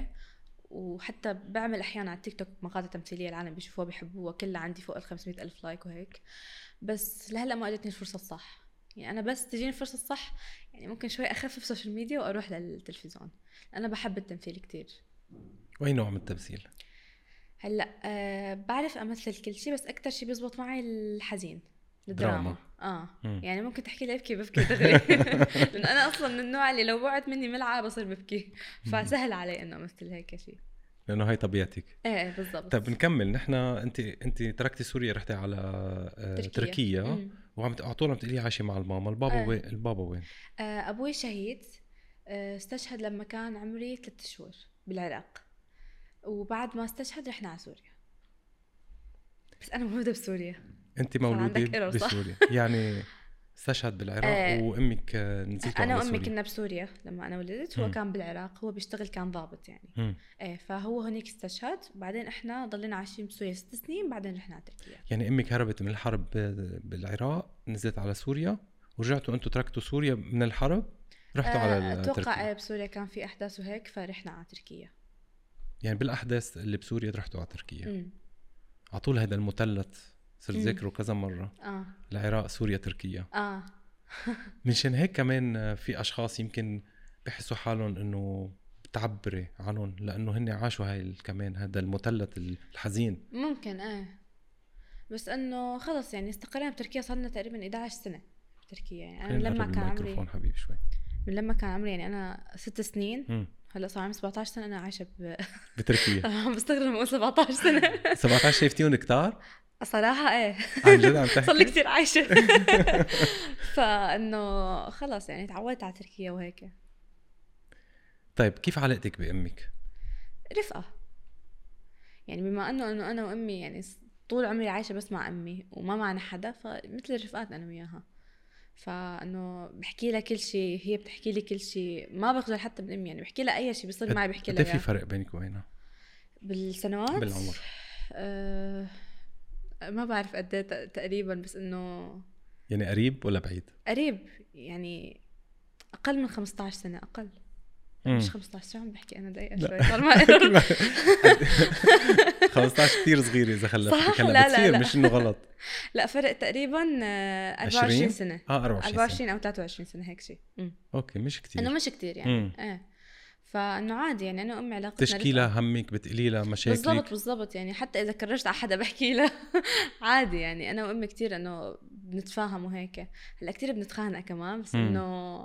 وحتى بعمل أحيانا على التيك توك مقاطع تمثيلية العالم بيشوفوها بيحبوها كلها عندي فوق ال 500 ألف like وهيك بس لهلأ ما اجتني الفرصة الصح يعني أنا بس تجيني الفرصة الصح يعني ممكن شوي أخفف social media وأروح للتلفزيون أنا بحب التمثيل كتير وأي نوع من التمثيل؟ هلأ أه بعرف أمثل كل شيء بس أكثر شيء بيزبط معي الحزين. الدراما آه. مم. يعني ممكن تحكي لي أبكي ببكي دغري [LAUGHS] لأن أنا أصلا من النوع اللي لو وقعت مني ملعقة بصير ببكي. فسهل علي إنه أمثل هيك شيء. لأنه هي طبيعتك. إيه إيه بالضبط. طيب نكمل. نحن أنت أنت تركتي سوريا رحتي على آه، تركيا. تركيا. وعم على طول عم تقولي عايشة مع الماما. البابا آه. وين البابا وين؟ آه أبوي شهيد. آه استشهد لما كان عمري ثلاثة شهور بالعراق. وبعد ما استشهد رحنا على سوريا. بس أنا مولودة بسوريا. انت مولودة؟ بسوريا. يعني استشهد بالعراق آه. وأمك آه، نزلتوا أنا وأمي كنا بسوريا لما أنا ولدت هو مم. كان بالعراق هو بيشتغل كان ضابط يعني. مم. إيه فهو هنيك استشهد بعدين إحنا ضلينا عايشين بسوريا ست سنين بعدين رحنا على تركيا. يعني أمك هربت من الحرب بالعراق نزلت على سوريا ورجعتوا أنتوا تركتوا سوريا من الحرب رحتوا آه، على أتوقع تركيا. إيه بسوريا كان في أحداث وهيك فرحنا على تركيا. يعني بالأحداث اللي بسوريا رحتوا على تركيا. على طول هذا المثلث. صرت. ذاكره كذا مرة. آه. العراق سوريا تركيا. آه. [LAUGHS] منشان هيك كمان في أشخاص يمكن بحسوا حالهم إنه بتعبري عنهم لأنه هن عاشوا هاي كمان هذا المثلث الحزين. ممكن إيه بس إنه خلص يعني استقرينا بتركيا صار لنا تقريبا 11 سنة بتركيا يعني. أنا لما كان عمري حبيبي شوي. من لما كان عمري يعني أنا ست سنين. مم. هلأ صار عمري 17 سنة أنا عايشة ب بتركيا. [LAUGHS] بستغرب لما أقول 17 سنة. 17 شايفتيهم كتار؟ صراحة إيه عن جد عم تحكي؟ صار لي كثير عايشة [LAUGHS] فإنه خلص يعني تعودت على تركيا وهيك طيب كيف علاقتك بأمك؟ رفقة يعني بما إنه إنه أنا وأمي يعني طول عمري عايشة بس مع أمي وما معنا حدا فمثل الرفقات أنا وياها فإنه بحكي لها كل شيء هي بتحكي لي كل شيء ما بخجل حتى من أمي يعني بحكي لها أي شيء بيصير معي بحكي لها في فرق بينك وبينها؟ بالسنوات؟ بالعمر أه ما بعرف قد إيه تقريبا بس إنه يعني قريب ولا بعيد؟ قريب يعني أقل من 15 سنة أقل. مش 15 شو عم بحكي؟ أنا دقيقة شوي صار ما 15 كثير صغيره إذا خلفتك هلا لا بتصير لا. مش إنه غلط. [LAUGHS] لا فرق تقريبا 24 سنة. آه 24 24 أو 23 سنة هيك شيء. أوكي مش كثير إنه مش كثير يعني. إيه. فإنه عادي يعني أنا وامي علاقتنا تشكي لها. همك بتقولي لها مشاكلك. بالضبط بالضبط. يعني حتى إذا كررت على حدا بحكي لها [LAUGHS] عادي يعني أنا وأمي كثير إنه بنتفاهم وهيك. هلأ كثير بنتخانق كمان بس إنه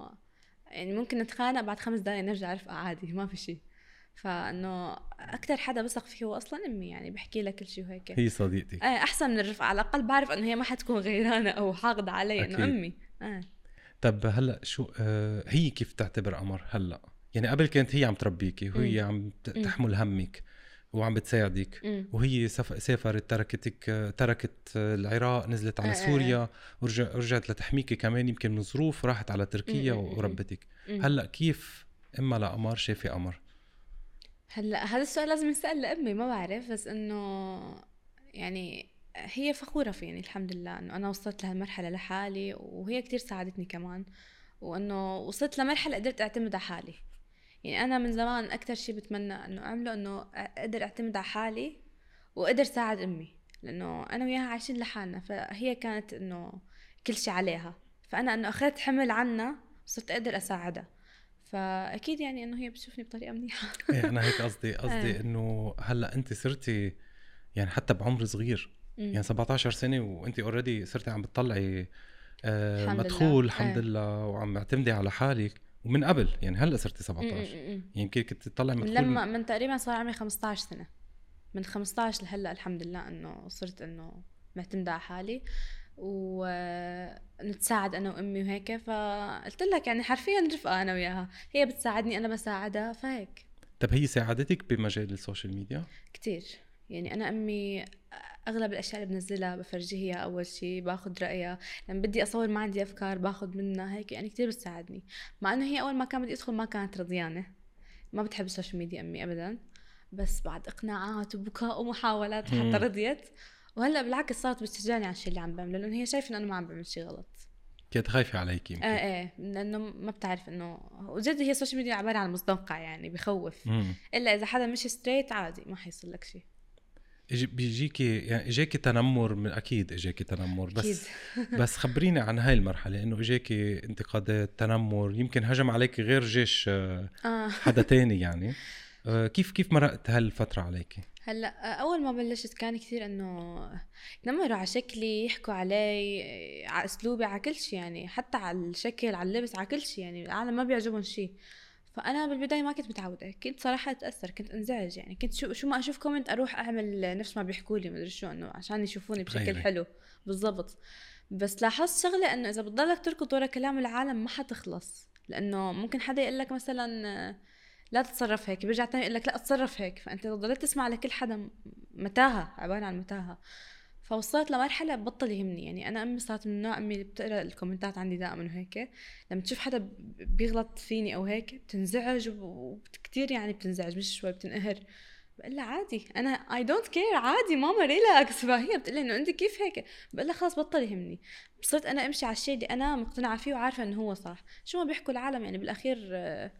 يعني ممكن نتخانق بعد خمس دقائق نرجع رفقه عادي ما في شيء فإنه أكثر حدا بثق فيه هو أصلا أمي يعني بحكي لها كل شيء وهيك. هي صديقتي. إيه أحسن من الرفقه على الأقل بعرف إنه هي ما حتكون غيرانة أو حاقدة علي إنه أمي. إيه. طب هلأ شو آه هي كيف تعتبر قمر هلأ؟ يعني قبل كانت هي عم تربيكي وهي عم تحمل همك وعم بتساعدك مم. وهي سافرت تركتك تركت العراق نزلت على آه، آه، سوريا آه. ورجع رجعت لتحميكي كمان يمكن من ظروف راحت على تركيا مم. وربتك مم. هلأ كيف إما لقمر شايفة قمر هلأ هذا السؤال لازم ينسال لأمي ما بعرف بس إنه يعني هي فخورة فيني الحمد لله إنه أنا وصلت لهالمرحلة لحالي وهي كتير ساعدتني كمان وإنه وصلت لمرحلة قدرت أعتمد على حالي يعني أنا من زمان أكثر شيء بتمنى إنه أعمله إنه أقدر أعتمد على حالي وأقدر ساعد أمي لأنه أنا وياها عايشين لحالنا فهي كانت إنه كل شيء عليها. فأنا إنه أخذت حمل عنها صرت أقدر أساعدها. فأكيد يعني إنه هي بتشوفني بطريقة منيحة. [LAUGHS] إيه أنا هيك قصدي قصدي إيه. إنه هلأ أنت صرتي يعني حتى بعمر صغير. يعني 17 سنة وأنت اوريدي صرتي عم بتطلعي آه مدخول الحمد إيه. لله وعم معتمدي على حالك. ومن قبل يعني هلأ صرتي 17 يمكن كنت تطلع من لما من تقريبا صار عمري 15 سنة. من 15 لهلأ الحمد لله إنه صرت إنه معتمدة على حالي. ونتساعد أنا وأمي وهيك فقلت لك يعني حرفيا رفقة أنا وياها. هي بتساعدني أنا بساعدها فهيك. طب هي ساعدتك بمجال السوشيال ميديا؟ كتير. يعني أنا أمي أغلب الأشياء اللي بنزلها بفرجيها أول شيء باخذ رأيها. لما بدي أصور ما عندي أفكار باخذ منها هيك يعني كثير بتساعدني. مع إنه هي أول ما كان بدي أدخل ما كانت رضيانة. ما بتحب ال social media أمي ابدا. بس بعد إقناعات وبكاء ومحاولات حتى رضيت. وهلأ بالعكس صارت بتشجعني على الشيء اللي عم بعمله لأنه هي شايفة إنه أنا ما عم بعمل شيء غلط. كانت خايفة عليك يمكن. إيه إيه. لأنه ما بتعرف إنه وجد هي ال social media عبارة عن مستنقع يعني بخوف. مم. إلا إذا حدا مش straight عادي ما حيصير لك شيء بيجيكي يعني إجاكي تنمر من أكيد إجاكي تنمر بس [LAUGHS] بس خبريني عن هاي المرحلة إنه إجاكي انتقادات تنمر يمكن هجم عليك غير جيش آه. آه. [LAUGHS] حدا تاني يعني آه، كيف كيف مرقت هالفترة عليكي هلأ أول ما بلشت كان كثير إنه يتنمروا على شكلي يحكوا علي على أسلوبي على كل شيء يعني حتى على الشكل على اللبس على كل شيء يعني العالم ما بيعجبهم شيء فأنا بالبداية ما كنت متعودة كنت صراحة أتأثر كنت أنزعج يعني كنت شو, شو ما أشوف كومنت أروح أعمل نفس ما بيحكوا لي مدري شو إنه عشان يشوفوني بشكل غيري. حلو. بالضبط. بس لاحظت شغلة إنه إذا بتضلك تركض ورا كلام العالم ما حتخلص. لأنه ممكن حدا يقول لك مثلا لا تتصرف هيك بيرجع تاني يقول لك لا أتصرف هيك. فأنت ضليت تسمع لكل حدا متاهة عبارة عن متاهة. فوصلت لمرحلة بطل يهمني. يعني أنا أمي صارت من النوع أمي اللي بتقرأ ال comments عندي دائما وهيك. لما تشوف حدا بيغلط فيني أو هيك بتنزعج وكثير يعني بتنزعج مش شوي بتنقهر. بقول لها عادي. أنا I don't care عادي ماما relax [LAUGHS] فهي بتقول لي إنه أنت كيف هيك؟ بقول لها خلص بطل يهمني. صرت أنا أمشي على الشيء اللي أنا مقتنعة فيه وعارفة إنه هو صح. شو ما بيحكوا العالم يعني بالأخير آه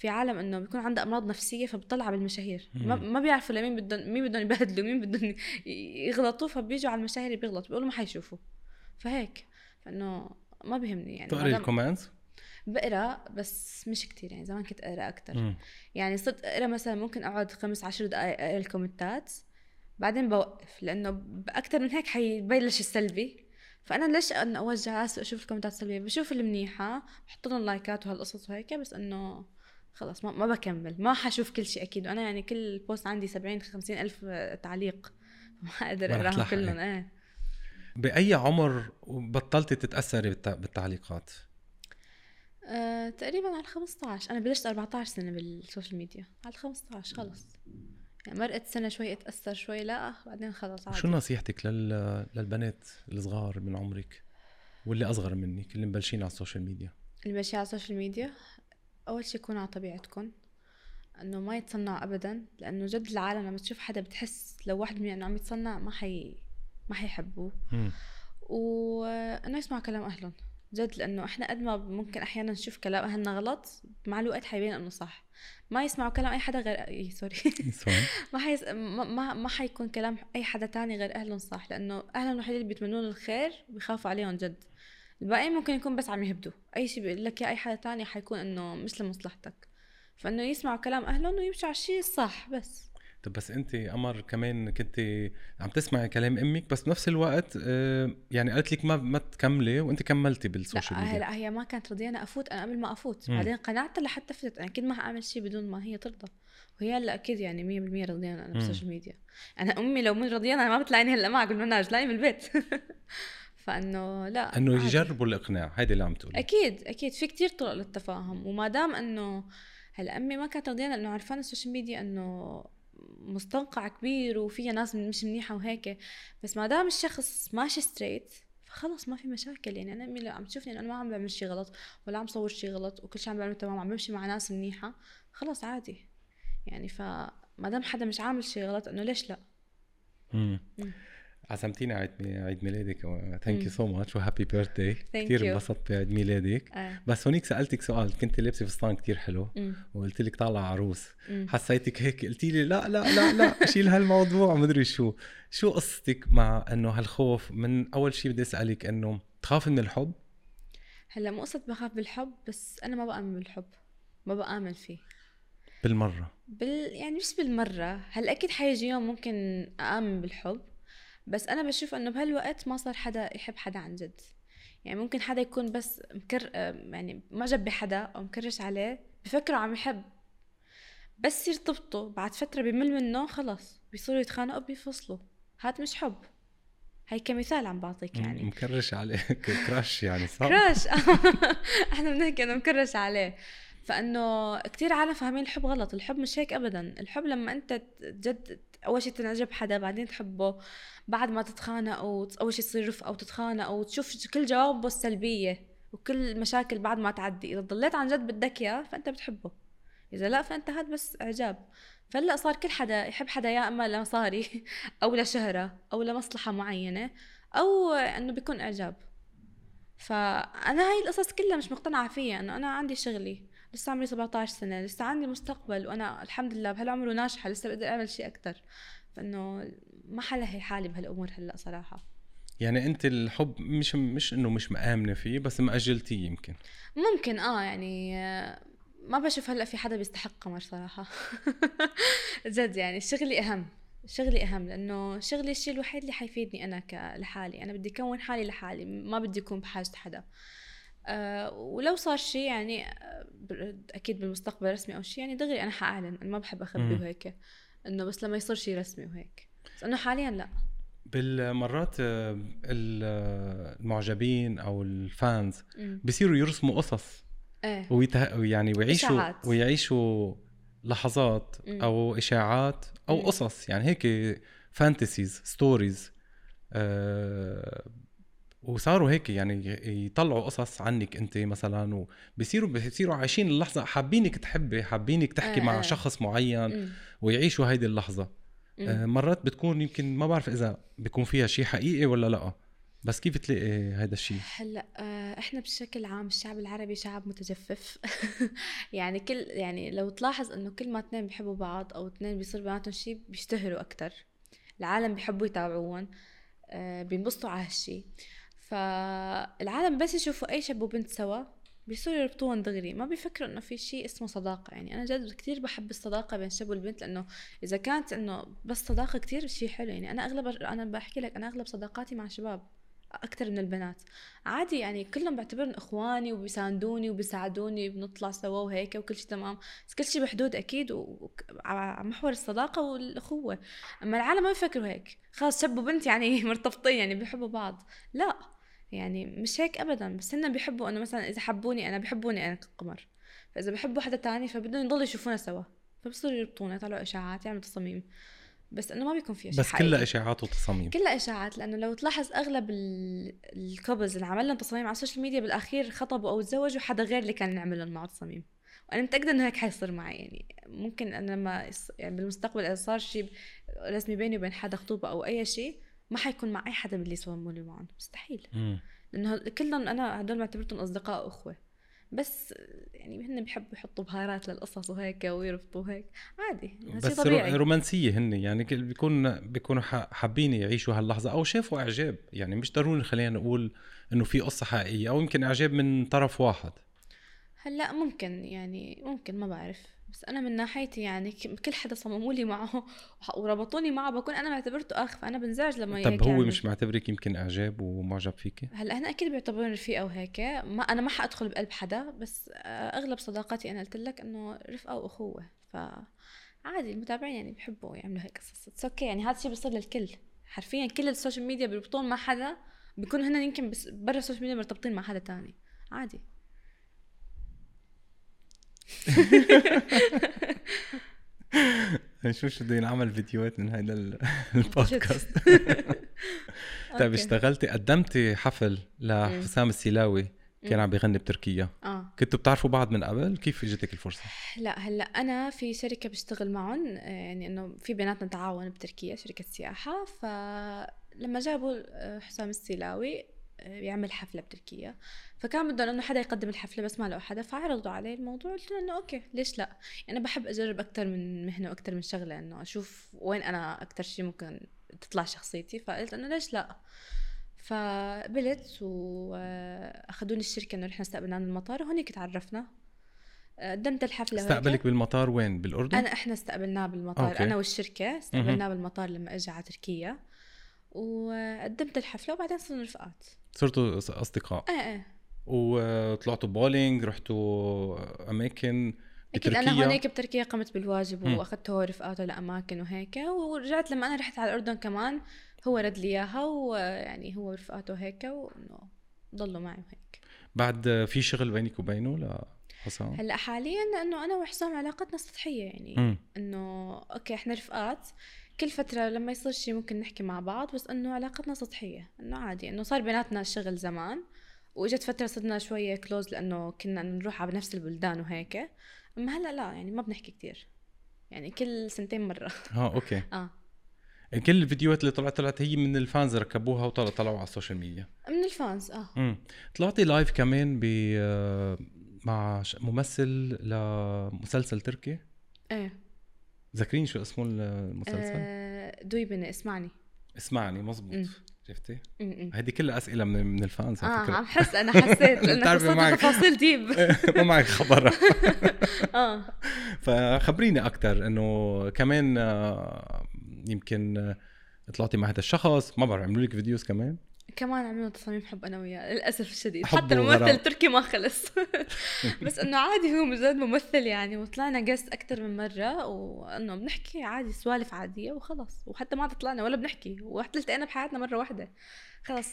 في عالم إنه بيكون عنده أمراض نفسية فبتطلع بالمشاهير. ما, ما بيعرفوا لمين بدهم مين بدهم يبهدلوا مين بدهم يغلطوا فبيجوا على المشاهير اللي بيغلطوا بيقولوا ما حيشوفوا. فهيك. فإنه ما بيهمني يعني. تقري ال comments؟ بقرأ بس مش كتير يعني زمان كنت أقرأ أكثر يعني صرت أقرأ مثلا ممكن أقعد خمس عشر دقائق أقرأ ال comments بعدين بوقف لأنه أكثر من هيك حيبلش السلبي. فأنا ليش اوجع راسي أشوف ال comments السلبية؟ بشوف المنيحه بحط لهم likes وهالقصص وهيك بس إنه خلاص ما, ما بكمل ما حشوف كل شيء أكيد. وأنا يعني كل post عندي 70 50 ألف تعليق. [LAUGHS] ما أقدر أقراهم كلهم إيه. بأي عمر بطلتي تتأثري بالتعليقات؟ أه، تقريبا على 15 أنا بلشت 14 سنة بال social media. على 15 خلص. يعني مرقت سنة شوي أتأثر شوي لا بعدين خلص عادي. شو نصيحتك لل... للبنات الصغار من عمرك؟ واللي أصغر منك اللي مبلشين على ال social media؟ اللي مبلشين على ال social media؟ أول شيء كونوا على طبيعتكم إنه ما يتصنع ابدا لأنه جد العالم لما تشوف حدا بتحس لو واحد من انه عم يتصنع ما حي ما حيحبوه. وإنه يسمع كلام اهلهم جد لأنه إحنا قد ما ممكن أحيانا نشوف كلام أهلنا غلط مع الوقت حيبين إنه صح. ما يسمعوا كلام أي حدا غير إي sorry. [LAUGHS] [LAUGHS] ما حيس... ما ما حيكون كلام أي حدا تاني غير اهلهم صح لأنه اهلهم الوحيد اللي بيتمنون الخير وبيخافوا عليهم جد. الباقي ممكن يكون بس عم يهبدوا. أي شيء بيقول لك أي حدا تاني حيكون إنه مش لمصلحتك. فإنه يسمعوا كلام أهلهم ويمشوا على الشيء الصح بس. طب بس أنت قمر كمان كنت عم تسمعي كلام أمك بس بنفس الوقت آه، يعني قالت لك ما ما تكملي وأنت كملتي بالسوشيال ميديا. لا هي ما كانت رضيانه أفوت أنا قبل ما أفوت. م. بعدين قنعت لحتى فتت أنا أكيد ما حأعمل شيء بدون ما هي ترضى. وهي هلا أكيد يعني 100% رضيانه أنا بالسوشيال ميديا. أنا أمي لو من رضيانه ما بتلاقيني هلا معك بالمناج لاقي بالبيت [LAUGHS] فإنه لا إنه يجربوا الإقناع هيدي اللي عم تقولي. أكيد أكيد. في كتير طرق للتفاهم. وما دام إنه هلأ أمي ما كانت رضيانه انه عرفانه السوشيال ميديا إنه مستنقع كبير وفيها ناس مش منيحة وهيك. بس ما دام الشخص ماشي straight فخلص ما في مشاكل. يعني أنا أمي عم تشوفني أنا ما عم بعمل شيء غلط ولا عم صور شيء غلط وكل شيء عم بعمله تمام عم بمشي مع ناس منيحة خلص عادي. يعني فما دام حدا مش عامل شيء غلط إنه ليش لا؟ امم عزمتيني عيد عيد ميلادك thank you so much و happy birthday كثير انبسطت بعيد ميلادك. آه. بس هونيك سألتك سؤال كنت لابسة فستان كثير حلو وقلت لك طالعه عروس. مم. حسيتك هيك؟ قلتي لي لا لا لا لا شيل هالموضوع مدري شو. شو قصتك مع إنه هالخوف؟ من أول شيء بدي أسألك إنه تخاف من الحب؟ هلأ مو قصة بخاف بالحب بس أنا ما بآمن بالحب. ما بآمن فيه. بالمرة. بال يعني مش بالمرة. هلأ أكيد حيجي يوم ممكن اامن بالحب. بس أنا بشوف إنه بهالوقت ما صار حدا يحب حدا عن جد. يعني ممكن حدا يكون بس مكر يعني معجب بحدا أو مكرش عليه بفكره عم يحب. بس يرتبطوا بعد فترة بمل منه خلص. بيصيروا يتخانقوا بيفصلوا. هاد مش حب. هي كمثال عم بعطيك يعني. مكرش عليه. [LAUGHS] كراش يعني صح؟ كراش. [LAUGHS] إحنا بنحكي إنه مكرش عليه. فإنه كتير عالم فاهمين الحب غلط. الحب مش هيك ابدا. الحب لما أنت جد أول شيء تنعجب حدا بعدين تحبه. بعد ما تتخانقوا أول شيء تصير رفقة وتتخانقوا وتشوف كل جوابه السلبية وكل المشاكل بعد ما تعدي. إذا ضليت عن جد بدك إياه فأنت بتحبه. إذا لا فانت هاد بس إعجاب. فهلأ صار كل حدا يحب حدا يا إما لمصاري [LAUGHS] أو لشهره أو لمصلحه معينة أو إنه بيكون إعجاب. فأنا هاي القصص كلها مش مقتنعة فيها إنه أنا عندي شغلي. لسه عمري 17 سنة لسه عندي مستقبل وأنا الحمد لله بهالعمر وناجحه لسه بقدر أعمل شيء أكثر فإنه ما حلهي حالي بهالأمور هلأ صراحة. يعني أنت الحب مش مش إنه مش مآمنة فيه بس مأجلتيه يمكن. ممكن آه يعني ما بشوف هلأ في حدا بيستحق قمر صراحة. [LAUGHS] جد يعني شغلي أهم شغلي أهم لأنه شغلي الشيء الوحيد اللي حيفيدني أنا لحالي. أنا بدي أكون حالي لحالي ما بدي أكون بحاجة حدا. أه ولو صار شيء يعني آه، أكيد بالمستقبل رسمي أو شيء يعني دغري أنا حأعلن أنا ما بحب أخبي وهيك إنه بس لما يصير شيء رسمي وهيك بس إنه حاليا لا بالمرات آه، المعجبين أو الفانز بيصيروا يرسموا قصص إيه ويته... يعني ويعيشوا إشاعات. ويعيشوا لحظات م. أو إشاعات أو م. قصص يعني هيك fantasies stories آه وصاروا هيك يعني يطلعوا قصص عنك انت مثلا وبصيروا بصيروا عايشين اللحظة حابينك تحبي حابينك تحكي آه مع آه. شخص معين م. ويعيشوا هيدي اللحظة. آه مرات بتكون يمكن ما بعرف إذا بيكون فيها شيء حقيقي ولا لأ بس كيف تلاقي هذا الشيء هلأ آه إحنا بشكل عام الشعب العربي شعب متجفف. [LAUGHS] يعني كل يعني لو تلاحظ إنه كل ما اثنين بيحبوا بعض أو اثنين بيصير بيناتهم شيء بيشتهروا أكثر العالم بيحبوا يتابعوهم آه بينبسطوا على هالشيء فالعالم بس يشوفوا أي شاب وبنت سوا بيصيروا يربطوهم دغري. ما بيفكروا إنه في شيء اسمه صداقة. يعني أنا جد كثير بحب الصداقة بين الشاب والبنت لأنه إذا كانت إنه بس صداقة كثير شيء حلو. يعني أنا أغلب أنا بحكي لك أنا أغلب صداقاتي مع شباب أكثر من البنات. عادي يعني كلهم بعتبرهم إخواني وبيساندوني وبيساعدوني بنطلع سوا وهيك وكل شيء تمام. بس كل شيء بحدود أكيد وعلى محور الصداقة والأخوة. أما العالم ما بيفكروا هيك. خلاص شب وبنت يعني [LAUGHS] مرتبطين يعني بيحبوا بعض. لا. يعني مش هيك ابدا بس هن بيحبوا إنه مثلا إذا حبوني أنا بحبوني أنا كقمر فإذا بحبوا حدا تاني فبدهم يضلوا يشوفونا سوا فبصيروا يربطونا يطلعوا إشاعات يعملوا تصاميم بس إنه ما بيكون في اشياء بس كلها إشاعات وتصاميم. كلها إشاعات لأنه لو تلاحظ أغلب ال couples اللي عمل لهم تصاميم على السوشيال ميديا بالأخير خطبوا أو تزوجوا حدا غير اللي كان يعمل لهم معه تصاميم وأنا متأكدة إنه هيك حيصير معي يعني ممكن أنا لما يعني بالمستقبل إذا صار شيء رسمي بيني وبين حدا خطوبة أو أي شيء ما حيكون مع أي حدا من اللي صمموا لي معهم مستحيل. لأنه كلهم أنا هدول معتبرتهم أصدقاء واخوه بس يعني هن بيحبوا يحطوا بهارات للقصص وهيك ويربطوا هيك عادي. بس طبيعي. رومانسية هن يعني بيكون بيكونوا حابين يعيشوا هاللحظة أو شافوا إعجاب. يعني مش ضروري خلينا نقول إنه في قصة حقيقية أو يمكن إعجاب من طرف واحد. هلأ ممكن يعني ممكن ما بعرف. بس أنا من ناحيتي يعني كل حدا صمموا لي معه وربطوني معه بكون أنا معتبرته أخ فأنا بنزعج لما طب هو مش معتبرك يمكن إعجاب ومعجب فيكي هلأ هن أكيد بيعتبروني رفيقة وهيك ما أنا ما حأدخل بقلب حدا بس أغلب صداقاتي أنا قلت لك إنه رفقة وأخوة ف عادي المتابعين يعني بحبوا يعملوا هيك قصص. it's okay يعني هذا الشيء بيصير للكل. حرفيا كل السوشيال ميديا بيربطون مع حدا بيكونوا هن يمكن برا السوشيال ميديا مرتبطين مع حدا تاني. عادي. [LAUGHS] نشوف شو بده ينعمل فيديوهات من هيدا [LAUGHS] البودكاست. [LAUGHS] طيب اشتغلتي قدمتي حفل لحسام السلاوي كان عم بيغني بتركيا. آه. كنتوا بتعرفوا بعض من قبل؟ كيف اجتك الفرصة؟ لا هلأ أنا في شركة بشتغل معهم يعني إنه في بيناتنا تعاون بتركيا شركة سياحة. فلما جابوا آه، حسام السلاوي يعمل حفلة بتركيا. فكان بدهم إنه حدا يقدم الحفلة بس ما لقوا حدا فعرضوا عليه الموضوع. قلت له إنه أوكي ليش لا؟ يعني أنا بحب أجرب أكثر من مهنة وأكثر من شغلة إنه أشوف وين أنا أكثر شيء ممكن تطلع شخصيتي. فقلت إنه ليش لا؟ فقبلت وأخذوني الشركة إنه رحنا استقبلنا من المطار وهنيك تعرفنا. قدمت الحفلة استقبلك بالمطار وين؟ بالأردن؟ أنا إحنا استقبلناه بالمطار. okay. أنا والشركة استقبلناه بالمطار لما أجى على تركيا. وقدمت الحفلة وبعدين صرنا رفقات. صرتوا أصدقاء. إيه إيه. وطلعتوا بولينج رحتوا أماكن أكيد أنا هونيك بتركيا قمت بالواجب واخذت هو رفقاته لاماكن وهيك. ورجعت لما أنا رحت على الأردن كمان هو رد لي إياها ويعني هو رفقاته هيك وإنه ضلوا معي وهيك. بعد في شغل بينك وبينه لحسام هلأ حاليا إنه أنا وحسام علاقتنا سطحية يعني. إنه okay إحنا رفقات كل فترة لما يصير شيء ممكن نحكي مع بعض بس إنه علاقتنا سطحية إنه عادي إنه صار بيناتنا الشغل زمان وإجت فترة صرنا شوية close لإنه كنا نروح على نفس البلدان وهيك. أما هلأ لا يعني ما بنحكي كتير يعني كل سنتين مرة. [LAUGHS] آه okay. آه. كل الفيديوهات اللي طلعت طلعت هي من ال fans ركبوها وطلعوا طلعوا على السوشيال ميديا. من ال fans آه. امم طلعتي live كمان ب آه، مع ممثل لمسلسل تركي؟ إيه. ذاكرين شو اسمه المسلسل؟ آه دويبنة اسمعني. اسمعني مزبوط شفتي؟ هيدي كلها أسئلة من من ال fans آه عم حس أنا حسيت انك [LAUGHS] معك تفاصيل deep [LAUGHS] ما معك خبر. [LAUGHS] آه. فخبريني أكثر إنه كمان آه، يمكن آه، طلعتي مع هذا الشخص ما بعرف عملوا لك فيديوز كمان؟ كمان عملنا تصاميم حب أنا وياه للأسف الشديد. حتى الممثل التركي ما خلص. [LAUGHS] بس إنه عادي هو مجرد ممثل يعني وطلعنا جست أكثر من مرة وإنه بنحكي عادي سوالف عادية وخلص وحتى ما طلعنا ولا بنحكي. وحتى التقينا بحياتنا مرة واحدة. خلص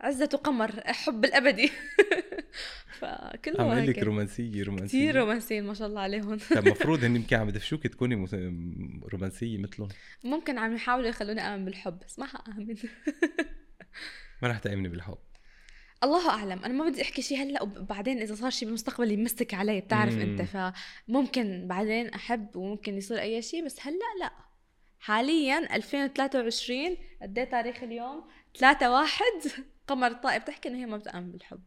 عزة وقمر حب الأبدي. [LAUGHS] فكله عم لك رومانسية رومانسية. كثير رومانسيه ما شاء الله عليهم. طب المفروض هن يمكن عم بدفشوك تكوني رومانسية مثلهم. ممكن عم يحاولوا يخلوني آمن بالحب بس ما حأمن. [LAUGHS] ما رح تأمني بالحب. الله أعلم. أنا ما بدي أحكي شيء هلأ وبعدين إذا صار شيء بالمستقبل يمسك علي بتعرف مم. أنت. فممكن بعدين أحب وممكن يصير أي شيء بس هلأ لأ. حاليا 2023 قد إيه تاريخ اليوم؟ 3 واحد [LAUGHS] قمر طائب تحكي إنه هي ما بتأمن بالحب.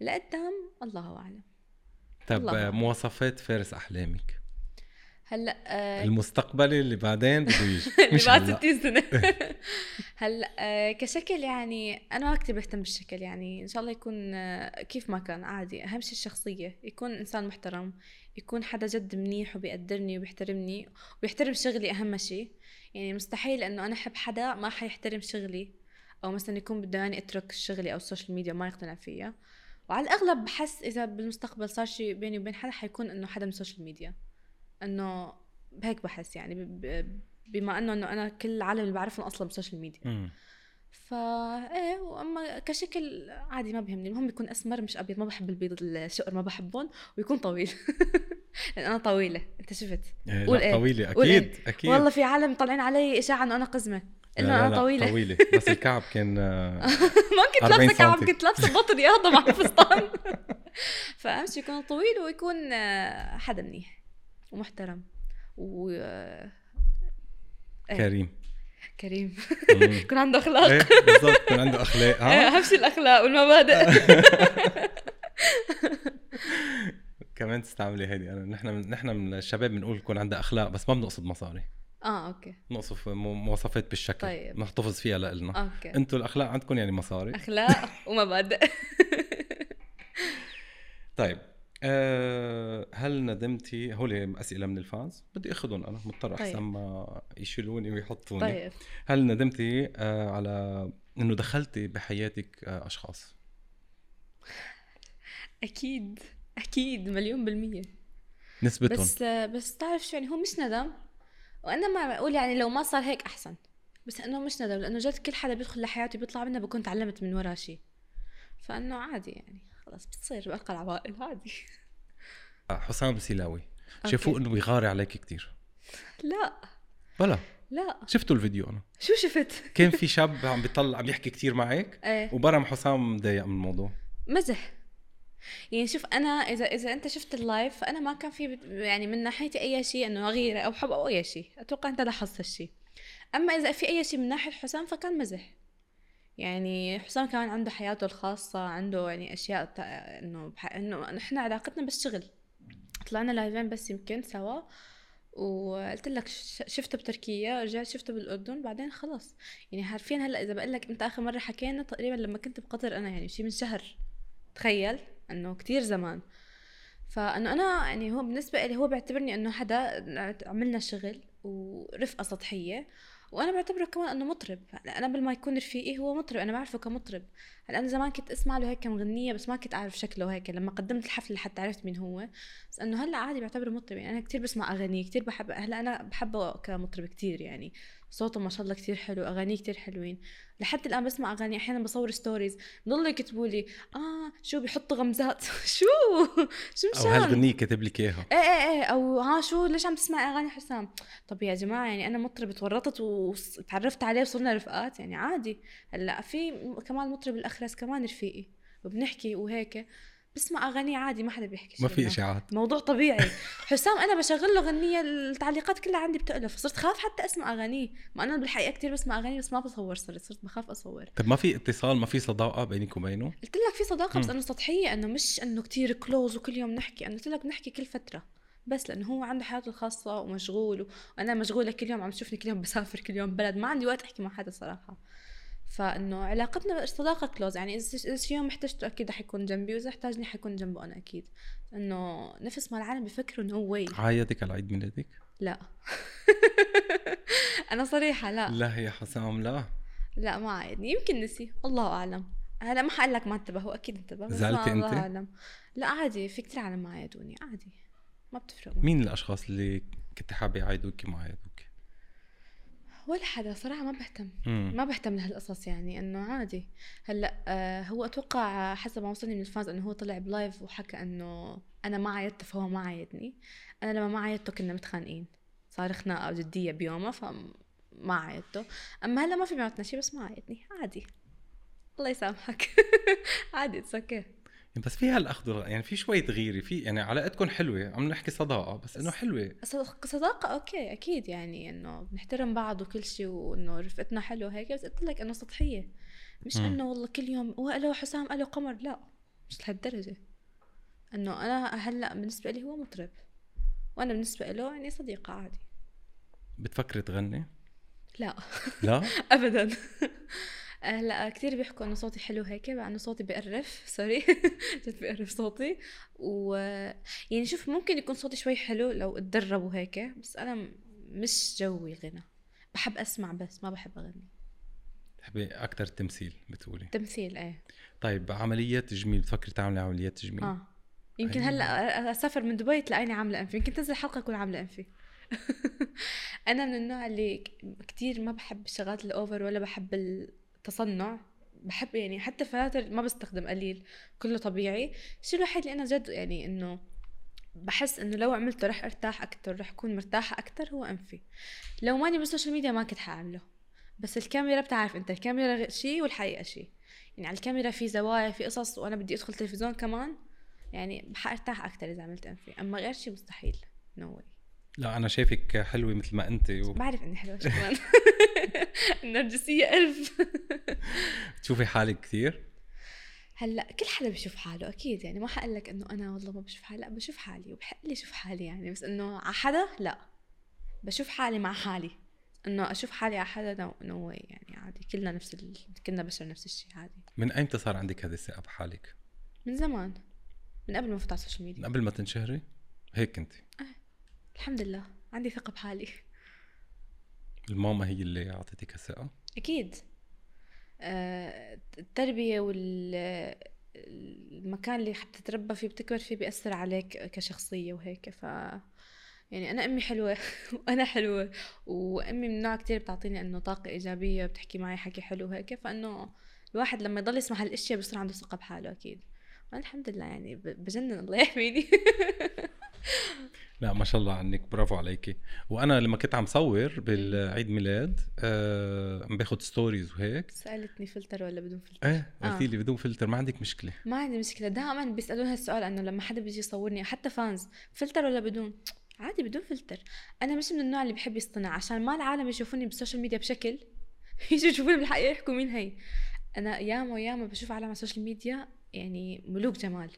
لقدام الله أعلم. طب مواصفات فارس أحلامك؟ هلا آه المستقبلي اللي بعدين بده يجي. [LAUGHS] مش بعد 60 سنة. [LAUGHS] هلا آه كشكل يعني أنا ما كثير بهتم بالشكل يعني إن شاء الله يكون آه كيف ما كان عادي. أهم شيء الشخصية يكون إنسان محترم يكون حدا جد منيح وبيقدرني وبيحترمني وبيحترم شغلي أهم شيء يعني مستحيل إنه أنا أحب حدا ما حيحترم شغلي أو مثلا يكون بده يعني أترك شغلي أو السوشيال ميديا وما يقتنع فيها وعلى الأغلب بحس إذا بالمستقبل صار شيء بيني وبين حدا حيكون إنه حدا من السوشيال ميديا إنه هيك بحس يعني بما إنه إنه أنا كل العالم اللي بعرفهم أصلا بالسوشيال ميديا. فا إيه وأما كشكل عادي ما بيهمني. المهم يكون أسمر مش أبيض. ما بحب البيض الشقر ما بحبهم ويكون طويل. [LAUGHS] لأن أنا طويلة. أنت شفت؟ إيه قول إيه؟ طويلة. أكيد إيه؟ أكيد. والله في عالم طالعين علي إشاعة إنه أنا قزمة. إنه أنا طويلة. طويلة. بس [LAUGHS] الكعب كان [LAUGHS] ما كنت لابسة كعب كنت لابسة بطن رياضه مع فستان فاهم شيء يكون طويل ويكون آه، حدا منيح. ومحترم. و آه، إيه. كريم. كريم. [LAUGHS] يكون عنده أخلاق. إيه بالضبط يكون عنده أخلاق ها؟ [LAUGHS] اهم شيء الأخلاق والمبادئ. [LAUGHS] كمان تستعملي هيدي. انا نحن نحن من الشباب بنقول يكون عندها أخلاق بس ما بنقصد مصاري. آه okay. نوصف مواصفات بالشكل. طيب. نحتفظ فيها لإلنا. okay. أنتم الأخلاق عندكم يعني مصاري. أخلاق ومبادئ. طيب. أه هل ندمتي هول أسئلة من ال fans. بدي أخذهم أنا مضطر أحسن طيب. ما يشيلوني ويحطوني. طيب. هل ندمتي أه على إنه دخلتي بحياتك أه أشخاص؟ أكيد أكيد مليون بالمية. نسبتهم؟ بس بس تعرف شو يعني هو مش ندم. وأنا ما بقول يعني لو ما صار هيك أحسن. بس إنه مش ندم لأنه جد كل حدا بيدخل لحياتي بيطلع منها بكون تعلمت من وراه شيء فإنه عادي يعني. خلص بتصير بألقى العوائل عادي حسام سيلاوي شافوه إنه بيغاري عليك كتير. لا. بلا. لا. شفتوا الفيديو أنا؟ شو شفت؟ كان في [LAUGHS] شاب عم بيطلع عم يحكي كتير معك إيه. وبرم حسام مضايق من الموضوع. مزح. يعني شوف أنا إذا إذا أنت شفت اللايف فانا ما كان في يعني من ناحيتي أي شيء إنه غيره أو حب أو أي شيء أتوقع أنت لاحظت هالشيء. أما إذا في أي شيء من ناحية حسام فكان مزح. يعني حسام كمان عنده حياته الخاصة عنده يعني أشياء إنه بح... إنه نحن علاقتنا بس شغل. طلعنا لايفين بس يمكن سوا وقلت لك شفته بتركيا رجعت شفته بالأردن بعدين خلص يعني حرفيا هلأ إذا بقول لك أنت آخر مرة حكينا تقريبا لما كنت بقطر أنا يعني شيء من شهر تخيل إنه كتير زمان. فإنه أنا يعني هو بالنسبة لي هو بيعتبرني إنه حدا عملنا شغل ورفقة سطحية. وأنا بعتبره كمان إنه مطرب. أنا قبل ما يكون رفيقي هو مطرب أنا بعرفه كمطرب. هلأ أنا زمان كنت أسمع له هيك كمغنيه بس ما كنت أعرف شكله هيك. لما قدمت الحفلة لحتى عرفت مين هو. بس إنه هلأ عادي بعتبره مطرب. يعني أنا كتير بسمع أغانيه كتير بحب هلأ أنا بحبه كمطرب كتير يعني. صوته ما شاء الله كتير حلو أغانيه كتير حلوين. لحد الآن بسمع أغاني أحيانا بصور stories بضلوا يكتبوا لي آه شو بيحطوا غمزات؟ [LAUGHS] شو؟ شو مشان؟ أو هالغنية كاتب لك إياها؟ إيه إيه إيه. أو ها شو ليش عم تسمعي أغاني حسام؟ طب يا جماعة يعني أنا مطرب تورطت وتعرفت عليه وصرنا رفقات يعني عادي. هلأ في كمان مطرب الأخرس كمان رفيقي وبنحكي وهيك. بسمع أغاني عادي ما حدا بيحكي ما في اشاعات موضوع طبيعي. [LAUGHS] حسام أنا بشغل له غنية التعليقات كلها عندي بتألف. صرت خاف حتى أسمع أغانيه. ما أنا بالحقيقة كثير بسمع أغاني بس ما بصور صرت صرت بخاف أصور. طب ما في اتصال ما في صداقة بينك وبينه؟ قلت لك في صداقة بس انه سطحية إنه مش إنه كثير كلوز وكل يوم نحكي. أنا قلت لك نحكي كل فترة. بس لأنه هو عنده حياته الخاصة ومشغول وأنا مشغولة كل يوم عم تشوفني كل يوم بسافر كل يوم بلد. ما عندي وقت أحكي مع حدا صراحة. فإنه علاقتنا صداقه كلوز يعني إذا شي يوم احتجته أكيد حيكون جنبي وإذا احتاجني حيكون جنبه أنا أكيد. إنه نفس ما العالم بيفكروا إنه هو عايدك على عيد ميلادك؟ لا. [LAUGHS] أنا صريحة لا. لا يا حسام لا. لا ما عايدني يمكن نسي. الله أعلم. هلا ما حقول لك ما انتبه هو أكيد انتبه. زعلتي انت؟ أعلم. لا عادي. في كثير عالم ما عايدوني عادي. ما بتفرق مين الأشخاص اللي كنت حابة يعايدوك ما عايدوك؟ ولا حدا صراحة ما بهتم. مم. ما بهتم لهالقصص يعني إنه عادي. هلأ آه هو أتوقع حسب ما وصلني من ال fans إنه هو طلع ب live وحكى إنه أنا ما عايدته فهو ما عايدني أنا لما ما عايدته كنا متخانقين. صار خناقه جدية بيومها فما عايدته أما هلأ ما في بيناتنا شيء بس ما عايدني عادي. الله يسامحك. [LAUGHS] عادي it's okay بس في هالأخذ يعني في شوي غيره في يعني علاقتكم حلوة عم نحكي صداقة بس إنه حلوة. صداقة okay أكيد يعني إنه بنحترم بعض وكل شيء وإنه رفقتنا حلوة هيك بس قلت لك إنه سطحية. مش إنه والله كل يوم والو حسام ألو قمر لا مش لهالدرجة. إنه أنا هلأ بالنسبة لي هو مطرب وأنا بالنسبة له يعني صديقة عادي. بتفكري تغني؟ لا. لا؟ [LAUGHS] ابدا. [LAUGHS] هلا كثير بيحكوا إنه صوتي حلو هيك مع إنه صوتي بقرف سوري [LAUGHS] جد بقرف صوتي. و يعني شوف ممكن يكون صوتي شوي حلو لو اتدرب وهيك بس أنا مش جوي غنى. بحب أسمع بس ما بحب أغني. تحبي أكثر التمثيل بتقولي؟ تمثيل إيه. طيب عمليات تجميل بتفكري تعملي عمليات تجميل آه. يمكن. هلأ أسافر من دبي تلاقيني عاملة أنفي. يمكن تنزل حلقة أكون عاملة أنفي. [LAUGHS] أنا من النوع اللي كتير ما بحب الشغلات الأوفر ولا بحب التصنع بحب يعني حتى الفلاتر ما بستخدم قليل كله طبيعي. الشيء الوحيد اللي أنا جد يعني إنه بحس إنه لو عملته رح أرتاح أكثر رح أكون مرتاحة أكثر هو أنفي. لو ماني بالسوشيال ميديا ما كنت حأعمله. بس الكاميرا بتعرف أنت الكاميرا شيء والحقيقة شيء يعني على الكاميرا في زوايا في قصص وأنا بدي أدخل تلفزيون كمان يعني حأرتاح أكثر إذا عملت أنفي. أما غير شيء مستحيل. no no لا أنا شايفك حلوة مثل ما انت و... بعرف إني حلوة شكرا [LAUGHS] [LAUGHS] النرجسية ألف [LAUGHS] تشوفي حالك كثير هلأ كل حدا بيشوف حاله أكيد يعني ما حقول لك إنه أنا والله ما بشوف حالي لأ بشوف حالي وبحق لي أشوف حالي يعني بس إنه على حدا لأ بشوف حالي مع حالي إنه أشوف حالي على حدا no, no يعني عادي كلنا نفس ال... كلنا بشر نفس الشيء عادي من أيمتى صار عندك هذه الثقة بحالك؟ من زمان من قبل ما افوت على السوشيال ميديا من قبل ما تنشهري؟ هيك كنت آه. الحمد لله عندي ثقة بحالي الماما هي اللي اعطتك الثقة؟ أكيد. آه، التربية والمكان اللي حتتربى فيه بتكبر فيه بيأثر عليك كشخصية وهيك. ف يعني أنا أمي حلوة [LAUGHS] وأنا حلوة وأمي من نوع كتير بتعطيني إنه طاقة إيجابية بتحكي معي حكي حلو وهيك. فإنه الواحد لما يضل يسمع هالأشياء بصير عنده ثقة بحاله وأنا الحمد لله يعني بجنن الله يحميني [LAUGHS] [LAUGHS] لا ما شاء الله عنك. برافو عليكي. وأنا لما كنت عم صور بالعيد ميلاد آه عم باخذ stories وهيك. سألتني فلتر ولا بدون فلتر؟ إيه قلتي آه. لي بدون فلتر ما عندك مشكلة. ما عندي مشكلة. دائما بيسالون هالسؤال إنه لما حدا بيجي يصورني حتى fans filter ولا بدون؟ عادي بدون فلتر. أنا مش من النوع اللي بحب يصطنع عشان ما العالم يشوفوني بالسوشيال ميديا بشكل [LAUGHS] يجوا يشوفوني بالحقيقة يحكوا مين هي. أنا ياما وياما بشوف عالم على السوشيال ميديا يعني ملوك جمال.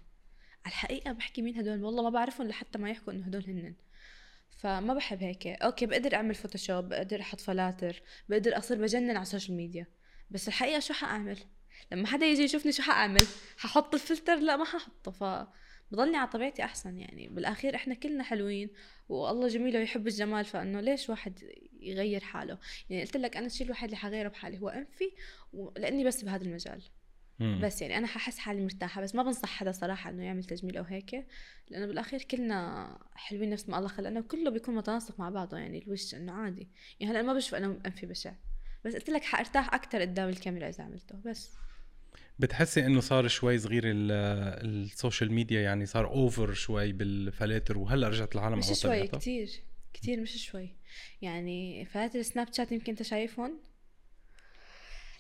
الحقيقة بحكي مين هدول؟ والله ما بعرفهم لحتى ما يحكوا إنه هدول هنن. فما بحب هيك. okay بقدر أعمل Photoshop بقدر أحط filters بقدر أصير بجنن على السوشيال ميديا بس الحقيقة شو حأعمل؟ لما حدا يجي يشوفني شو حأعمل؟ ححط الفلتر؟ لا ما ححطه. ف بضلني على طبيعتي أحسن يعني. بالأخير إحنا كلنا حلوين والله جميل ويحب الجمال. فإنه ليش واحد يغير حاله؟ يعني قلت لك أنا الشيء الوحيد اللي حغيره بحالي هو أنفي لأني بس بهذا المجال. مم. بس يعني أنا ححس حالي مرتاحة بس ما بنصح حدا صراحة إنه يعمل تجميل أو هيك لأنه بالأخير كلنا حلوين نفس ما الله خلقنا وكله بيكون متناسق مع بعضه يعني الوش إنه عادي. يعني هلأ ما بشوف أنا أنفي بشع بس قلت لك حأرتاح أكثر قدام الكاميرا إذا عملته بس. بتحسي إنه صار شوي صغير السوشيال ميديا يعني صار over شوي بالفلاتر وهلأ رجعت العالم مش شوي كثير كثير مش شوي. يعني فلاتر سناب شات يمكن أنت شايفهم؟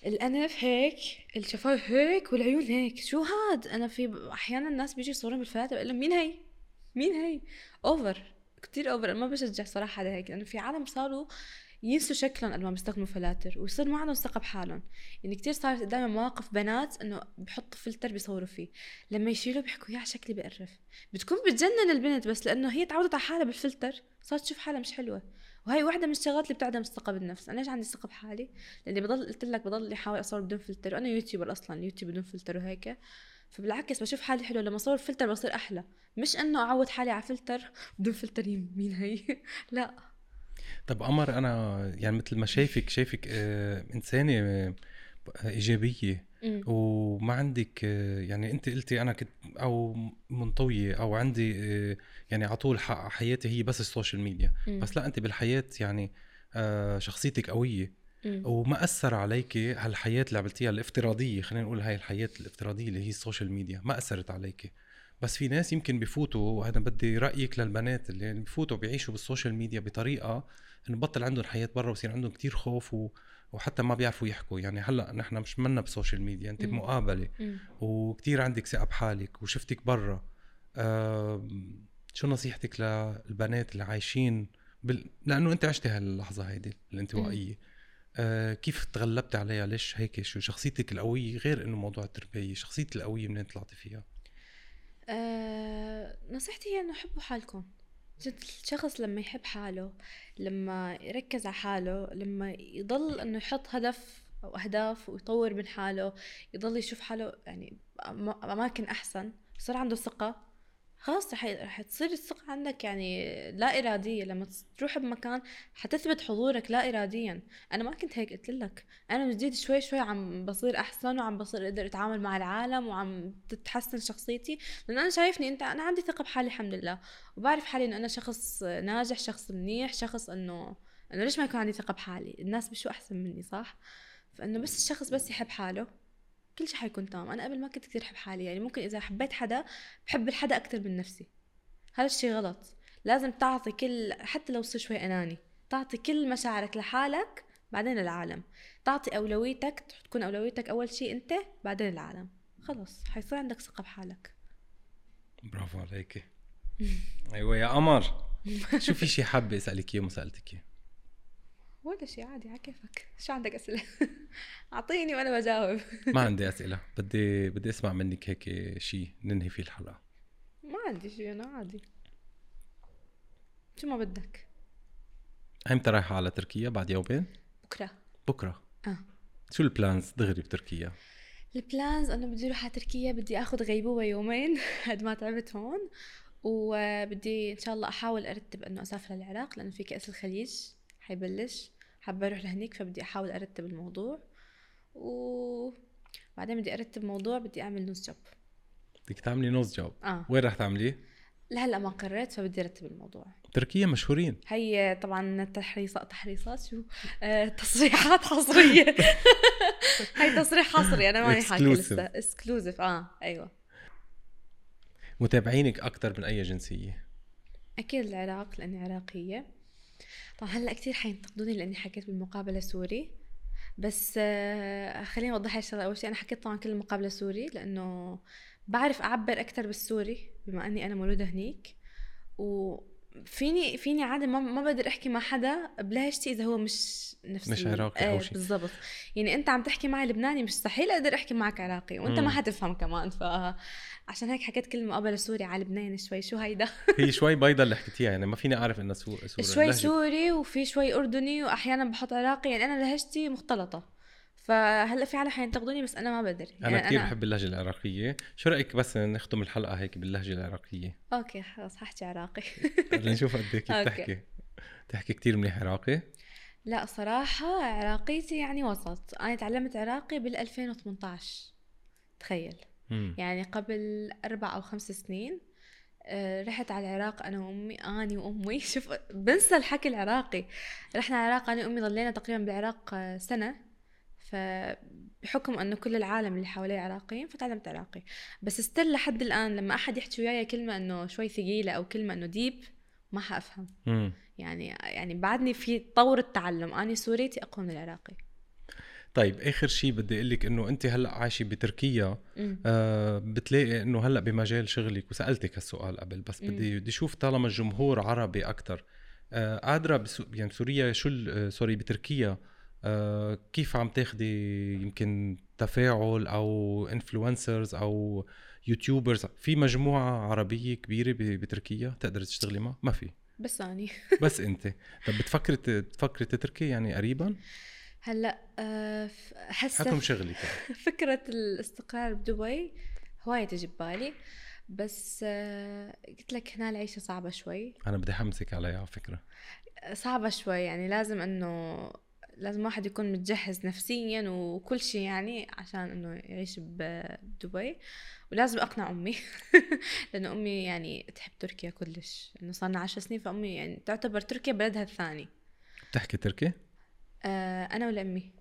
الأنف هيك الشفايف هيك والعيون هيك. شو هاد؟ أنا في أحيانا الناس بيجي يصورون بالفلاتر بقول لهم مين هي؟ مين هي؟ over كتير over أنا ما بشجع صراحة على هيك لأنه في عالم صاروا ينسوا شكلهم قبل ما بيستخدموا فلاتر ويصير ما عندهم ثقة بحالهم. يعني كتير صارت قدامي مواقف بنات إنه بحطوا فلتر بيصوروا فيه. لما يشيلوا بيحكوا يا شكلي بقرف. بتكون بتجنن البنت بس لأنه هي تعودت على حالها بالفلتر صارت تشوف حالها مش حلوة. وهي واحدة من الشغلات اللي بتعدم الثقة بالنفس، أنا ليش عندي ثقة بحالي؟ لأني بضل قلت لك بضل أحاول أصور بدون فلتر، وأنا YouTuber أصلا يوتيوب بدون فلتر وهيك، فبالعكس بشوف حالي حلوة لما أصور فلتر بصير أحلى، مش إنه أعود حالي على فلتر بدون فلتر مين هي؟ [LAUGHS] لا. طب قمر أنا يعني مثل ما شايفك شايفك آه إنسانة آه وما عندك يعني أنت قلتي أنا كنت أو منطويه أو عندي يعني على طول حياتي هي بس السوشيال ميديا. بس لا أنت بالحياة يعني آه، شخصيتك قوية. وما أثر عليك هالحياة اللي عملتيها الافتراضية خلينا نقول هاي الحياة الافتراضية اللي هي السوشيال ميديا ما أثرت عليك. بس في ناس يمكن بفوتوا وهذا بدي رأيك للبنات اللي بفوتوا بيعيشوا بالسوشيال ميديا بطريقة إنه بطل عندهم حياه برا ويصير عندهم كتير خوف و... وحتى ما بيعرفوا يحكوا. يعني هلأ نحن مش منا بسوشيال ميديا أنت بمقابلة. وكتير عندك ثقة بحالك وشفتك برا. آه شو نصيحتك للبنات اللي عايشين بال... لأنه أنت عشتي هاللحظة هيدي الانطوائية. آه كيف تغلبت عليها؟ ليش هيك؟ شو شخصيتك القوية غير إنه موضوع التربية؟ شخصيتك القوية منين طلعتي فيها؟ آه نصيحتي هي إنه حبوا حالكم. جد الشخص لما يحب حاله لما يركز على حاله لما يضل إنه يحط هدف أو أهداف ويطور من حاله يضل يشوف حاله يعني اماكن أحسن يصير عنده ثقة. خلاص رح رح تصير الثقة عندك يعني لا إرادية. لما تروح بمكان حتثبت حضورك لا إراديا. أنا ما كنت هيك قلت لك. أنا من جديد شوي شوي عم بصير أحسن وعم بصير أقدر أتعامل مع العالم وعم تتحسن شخصيتي. لأن أنا شايفني أنت أنا عندي ثقة بحالي الحمد لله. وبعرف حالي إنه أنا شخص ناجح شخص منيح شخص إنه إنه ليش ما يكون عندي ثقة بحالي؟ الناس بشو أحسن مني صح؟ فإنه بس الشخص بس يحب حاله. كل شيء حيكون تمام. أنا قبل ما كنت كثير أحب حالي يعني ممكن إذا حبيت حدا بحب الحدا أكثر من نفسي. هذا الشيء غلط. لازم تعطي كل حتى لو تصير شوي أناني تعطي كل مشاعرك لحالك بعدين العالم تعطي أولويتك تكون أولويتك أول شيء أنت بعدين العالم. خلص حيصير عندك ثقة بحالك. برافو عليك [LAUGHS] أيوه يا قمر. شو في شيء حابة أسألك إياه ما سألتك إياه؟ ولا شيء عادي على كيفك. شو عندك أسئلة؟ [LAUGHS] أعطيني وأنا بجاوب. ما [LAUGHS] عندي أسئلة. بدي بدي أسمع منك هيك شيء ننهي فيه الحلقة. ما عندي شيء أنا عادي. شو ما بدك. إمتى رايحة على تركيا بعد يومين؟ بكرة. بكرة. آه. شو ال plans دغري بتركيا؟ ال plans انه بدي أروح على تركيا بدي آخذ غيبوبة يومين [LAUGHS] قد ما تعبت هون. وبدي إن شاء الله أحاول أرتب إنه أسافر للعراق لأنه في كأس الخليج حيبلش. حابة أروح لهنيك فبدي أحاول أرتب الموضوع. وبعدين بدي أرتب موضوع بدي أعمل nose job. بدك تعملي nose job؟ آه. وين رح تعمليه؟ لهلا ما قررت فبدي أرتب الموضوع. تركيا مشهورين. هي طبعا تحريصات تحريصات شو؟ آه تصريحات حصرية. [LAUGHS] هي تصريح حصري أنا ماني حاكي لسه. exclusive آه أيوه. متابعينك أكثر من أي جنسية؟ أكيد العراق لأني عراقية. طبعا هلأ كثير حينتقدوني لأني حكيت بالمقابلة سوري بس آه، خليني أوضح هاي الشغله أول شيء أنا حكيت طبعا كل المقابلة سوري لأنه بعرف أعبر أكثر بالسوري بما أني أنا مولودة هنيك. و فيني فيني عادي ما, ما بقدر أحكي مع حدا بلهجتي إذا هو مش نفس مش عراقي أو شيء بالضبط. يعني أنت عم تحكي معي لبناني مستحيل أقدر أحكي معك عراقي وأنت ما حتفهم كمان ف عشان هيك حكيت كلمة قبل سوري على لبنان شوي شو هيدا؟ هي [LAUGHS] شوي بيضة اللي حكيتيها يعني ما فيني أعرف إنها سوري شوي سوري وفي شوي أردني وأحيانا بحط عراقي يعني أنا لهجتي مختلطة. فهلا في عالم حينتقدوني بس أنا ما بقدر يعني أنا كثير بحب اللهجة العراقية. شو رأيك بس نختم الحلقة هيك باللهجة العراقية؟ أوكي خلص ححكي عراقي. [LAUGHS] نشوف قد إيه كيف تحكي. تحكي كثير منيح عراقي؟ لا صراحة عراقيتي يعني وسط. أنا تعلمت عراقي بال 2018 تخيل. مم. يعني قبل أربع أو خمس سنين آه، رحت على العراق أنا وأمي أني وأمي. [LAUGHS] شوف بنسى الحكي العراقي. رحنا على العراق أنا وأمي ضلينا تقريبا بالعراق آه، سنة. فبحكم أنه كل العالم اللي حوالي عراقيين فتعلمت عراقي. بس still لحد الآن لما أحد يحكي وياي كلمة إنه شوي ثقيلة أو كلمة إنه deep ما حأفهم. يعني يعني بعدني في طور التعلم. أنا سوريتي اقوى من العراقي طيب آخر شيء بدي أقول لك إنه أنت هلأ عايشة بتركيا آه بتلاقي إنه هلأ بمجال شغلك. وسألتك هالسؤال قبل بس بدي بدي أشوف طالما الجمهور عربي أكثر آه قادرة بسو يعني بسوريا شو آه، سوري بتركيا آه كيف عم تاخدي يمكن تفاعل أو influencers أو YouTubers في مجموعة عربية كبيرة بتركيا تقدر تشتغلي معها؟ ما في. بس اني [LAUGHS] بس أنت. طب بتفكري بتفكري تتركي يعني قريبا؟ هلأ آه، حسب حكم شغلك فكرة الاستقرار بدبي هواية تجي ببالي. بس آه، قلت لك هنا العيشة صعبة شوي. أنا بدي أحمسك عليها على فكرة. صعبة شوي يعني لازم إنه لازم واحد يكون متجهز نفسيا وكل شيء يعني عشان إنه يعيش بدبي. ولازم أقنع أمي. [LAUGHS] لأنه أمي يعني تحب تركيا كلش. إنه صار لنا عشر سنين فأمي يعني تعتبر تركيا بلدها الثاني. بتحكي تركي؟ آه أنا ولا امي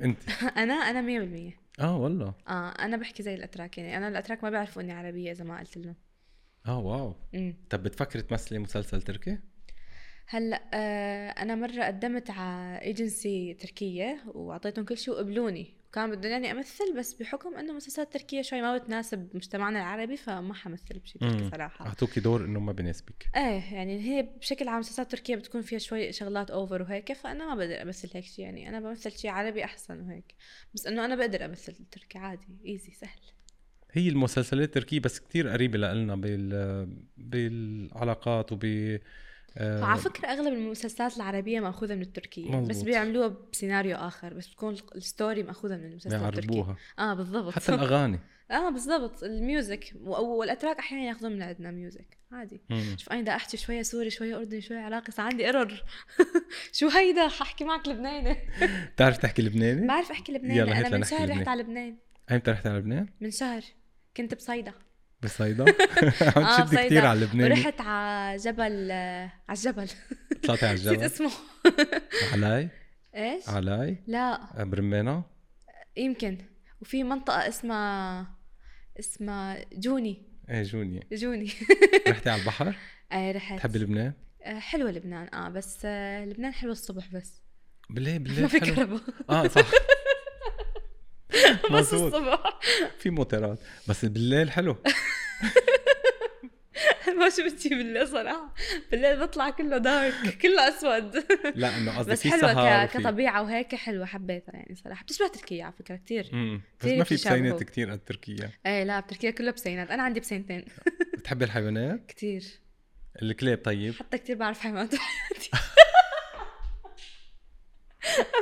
أنت. [LAUGHS] أنا أنا 100% آه والله. آه أنا بحكي زي الأتراك يعني. أنا الأتراك ما بيعرفوا إني عربية إذا ما قلت لهم. آه wow. مم. طب بتفكري تمثلي مسلسل تركي؟ هلأ آه أنا مرة قدمت على ايجنسي تركية وأعطيتهم كل شيء وقبلوني. كان بدهم يعني أمثل بس بحكم إنه مسلسلات تركية شوي ما بتناسب مجتمعنا العربي فما حمثل بشيء صراحة. أعطوكي دور إنه ما بناسبك. إيه يعني هي بشكل عام مسلسلات تركية بتكون فيها شوي شغلات over وهيك فأنا ما بقدر أمثل هيك شيء يعني أنا بمثل شيء عربي أحسن وهيك. بس إنه أنا بقدر أمثل تركي عادي easy سهل. هي المسلسلات التركية بس كتير قريبة لنا بال بالعلاقات وب آه، على فكرة أغلب المسلسلات العربية مأخوذة من التركية مزبوط. بس بيعملوها بسيناريو آخر بس بتكون ال story مأخوذة من المسلسل التركي آه بالضبط. حتى الأغاني. [LAUGHS] آه بالضبط. ال music والأتراك أحيانا يأخذون من عندنا music. عادي. مم. شوف أنا بدي أحكي شوية سوري شوية أردني شوية عراقي صار عندي error [LAUGHS] شو هيدا؟ ححكي معك لبناني. [LAUGHS] بتعرف تحكي لبناني؟ بعرف أحكي لبناني. يلا أنا من شهر رحت. على لبنان. ايمتى رحت على لبنان؟ من شهر. كنت بصيدا. بصيدا؟ [LAUGHS] عم آه، تشد كثير بصيدا. على لبنان ورحت على جبل آه، على الجبل. طلعتي على [LAUGHS] نسيت الجبل؟ اسمه. علاي إيش؟ علاي لا. برمانة يمكن. وفي منطقة اسمها اسمها جوني. إيه جوني. جوني. [LAUGHS] رحتي على البحر؟ إيه رحت. تحبي لبنان؟ آه، حلوة لبنان. آه بس آه، لبنان حلوة الصبح بس. بالليل؟ ما بالليل في حلو. كهرباء. آه صح. بس الصبح. في موترات. بس بالليل حلو. [LAUGHS] ما شو بتجي بالليل صراحة. بالليل بطلع كله دارك كله أسود. لا إنه قصدي بس في حلوة سهر ك... وفي كطبيعة وهيك حلوة حبيتها يعني صراحة. بتشبه تركيا على فكرة كتير. امم بس ما في. بسينات كثير قد تركيا إيه لا بتركيا كلها بسينات. أنا عندي بسينتين. [LAUGHS] بتحبي الحيوانات؟ كتير. الكلاب طيب. حتى كتير بعرف حيوانات. بحياتي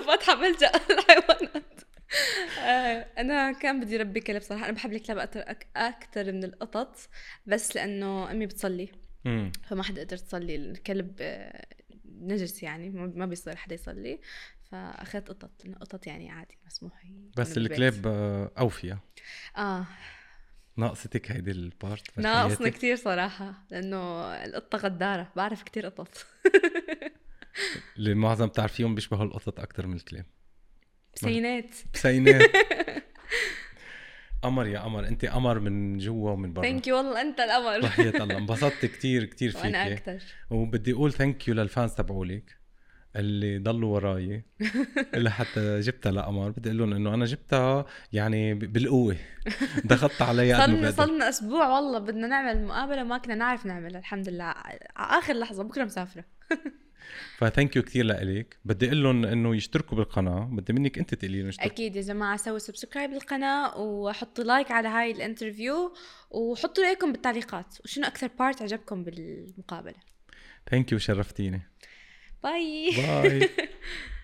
فاتحة ملجأ الحيوانات. أنا كان بدي ربي كلب صراحة. أنا بحب الكلاب أكثر من القطط بس لأنه أمي بتصلي. فما حدا قدر تصلي الكلب آه، نجس يعني ما بيصير حدا يصلي. فأخذت قطط لأنه قطط يعني عادي مسموح بس. الكلاب آه، اوفياء آه. ناقصتك هيدي ال part ناقصنا بحياتك؟ كثير صراحة لأنه القطة غدارة. بعرف كثير قطط. [LAUGHS] اللي معظم بتعرفيهم بيشبهوا القطط أكثر من الكلاب. بسينات. بسينات. [LAUGHS] قمر يا قمر أنت قمر من جوا ومن برا. thank you والله أنت القمر. وحياة الله. [LAUGHS] انبسطت كتير كتير وأنا فيك أكثر وبدي أقول thank you لل fans تبعولك اللي ضلوا وراي [LAUGHS] اللي حتى جبتها لقمر. بدي أقول لهم إنه أنا جبتها يعني بالقوة. ضغطت ما صلنا صلنا أسبوع والله بدنا نعمل مقابلة ما كنا نعرف نعملها الحمد لله. على آخر لحظة بكرة مسافرة. ف thank you كثير لإلك. بدي أقول لهم إنه يشتركوا بالقناة. بدي منك أنت تقولي لهم أكيد يا جماعة سووا subscribe للقناة وحطوا like على هاي ال interview وحطوا رأيكم بالتعليقات وشنو أكثر part عجبكم بالمقابلة. thank you شرفتيني. bye bye [LAUGHS]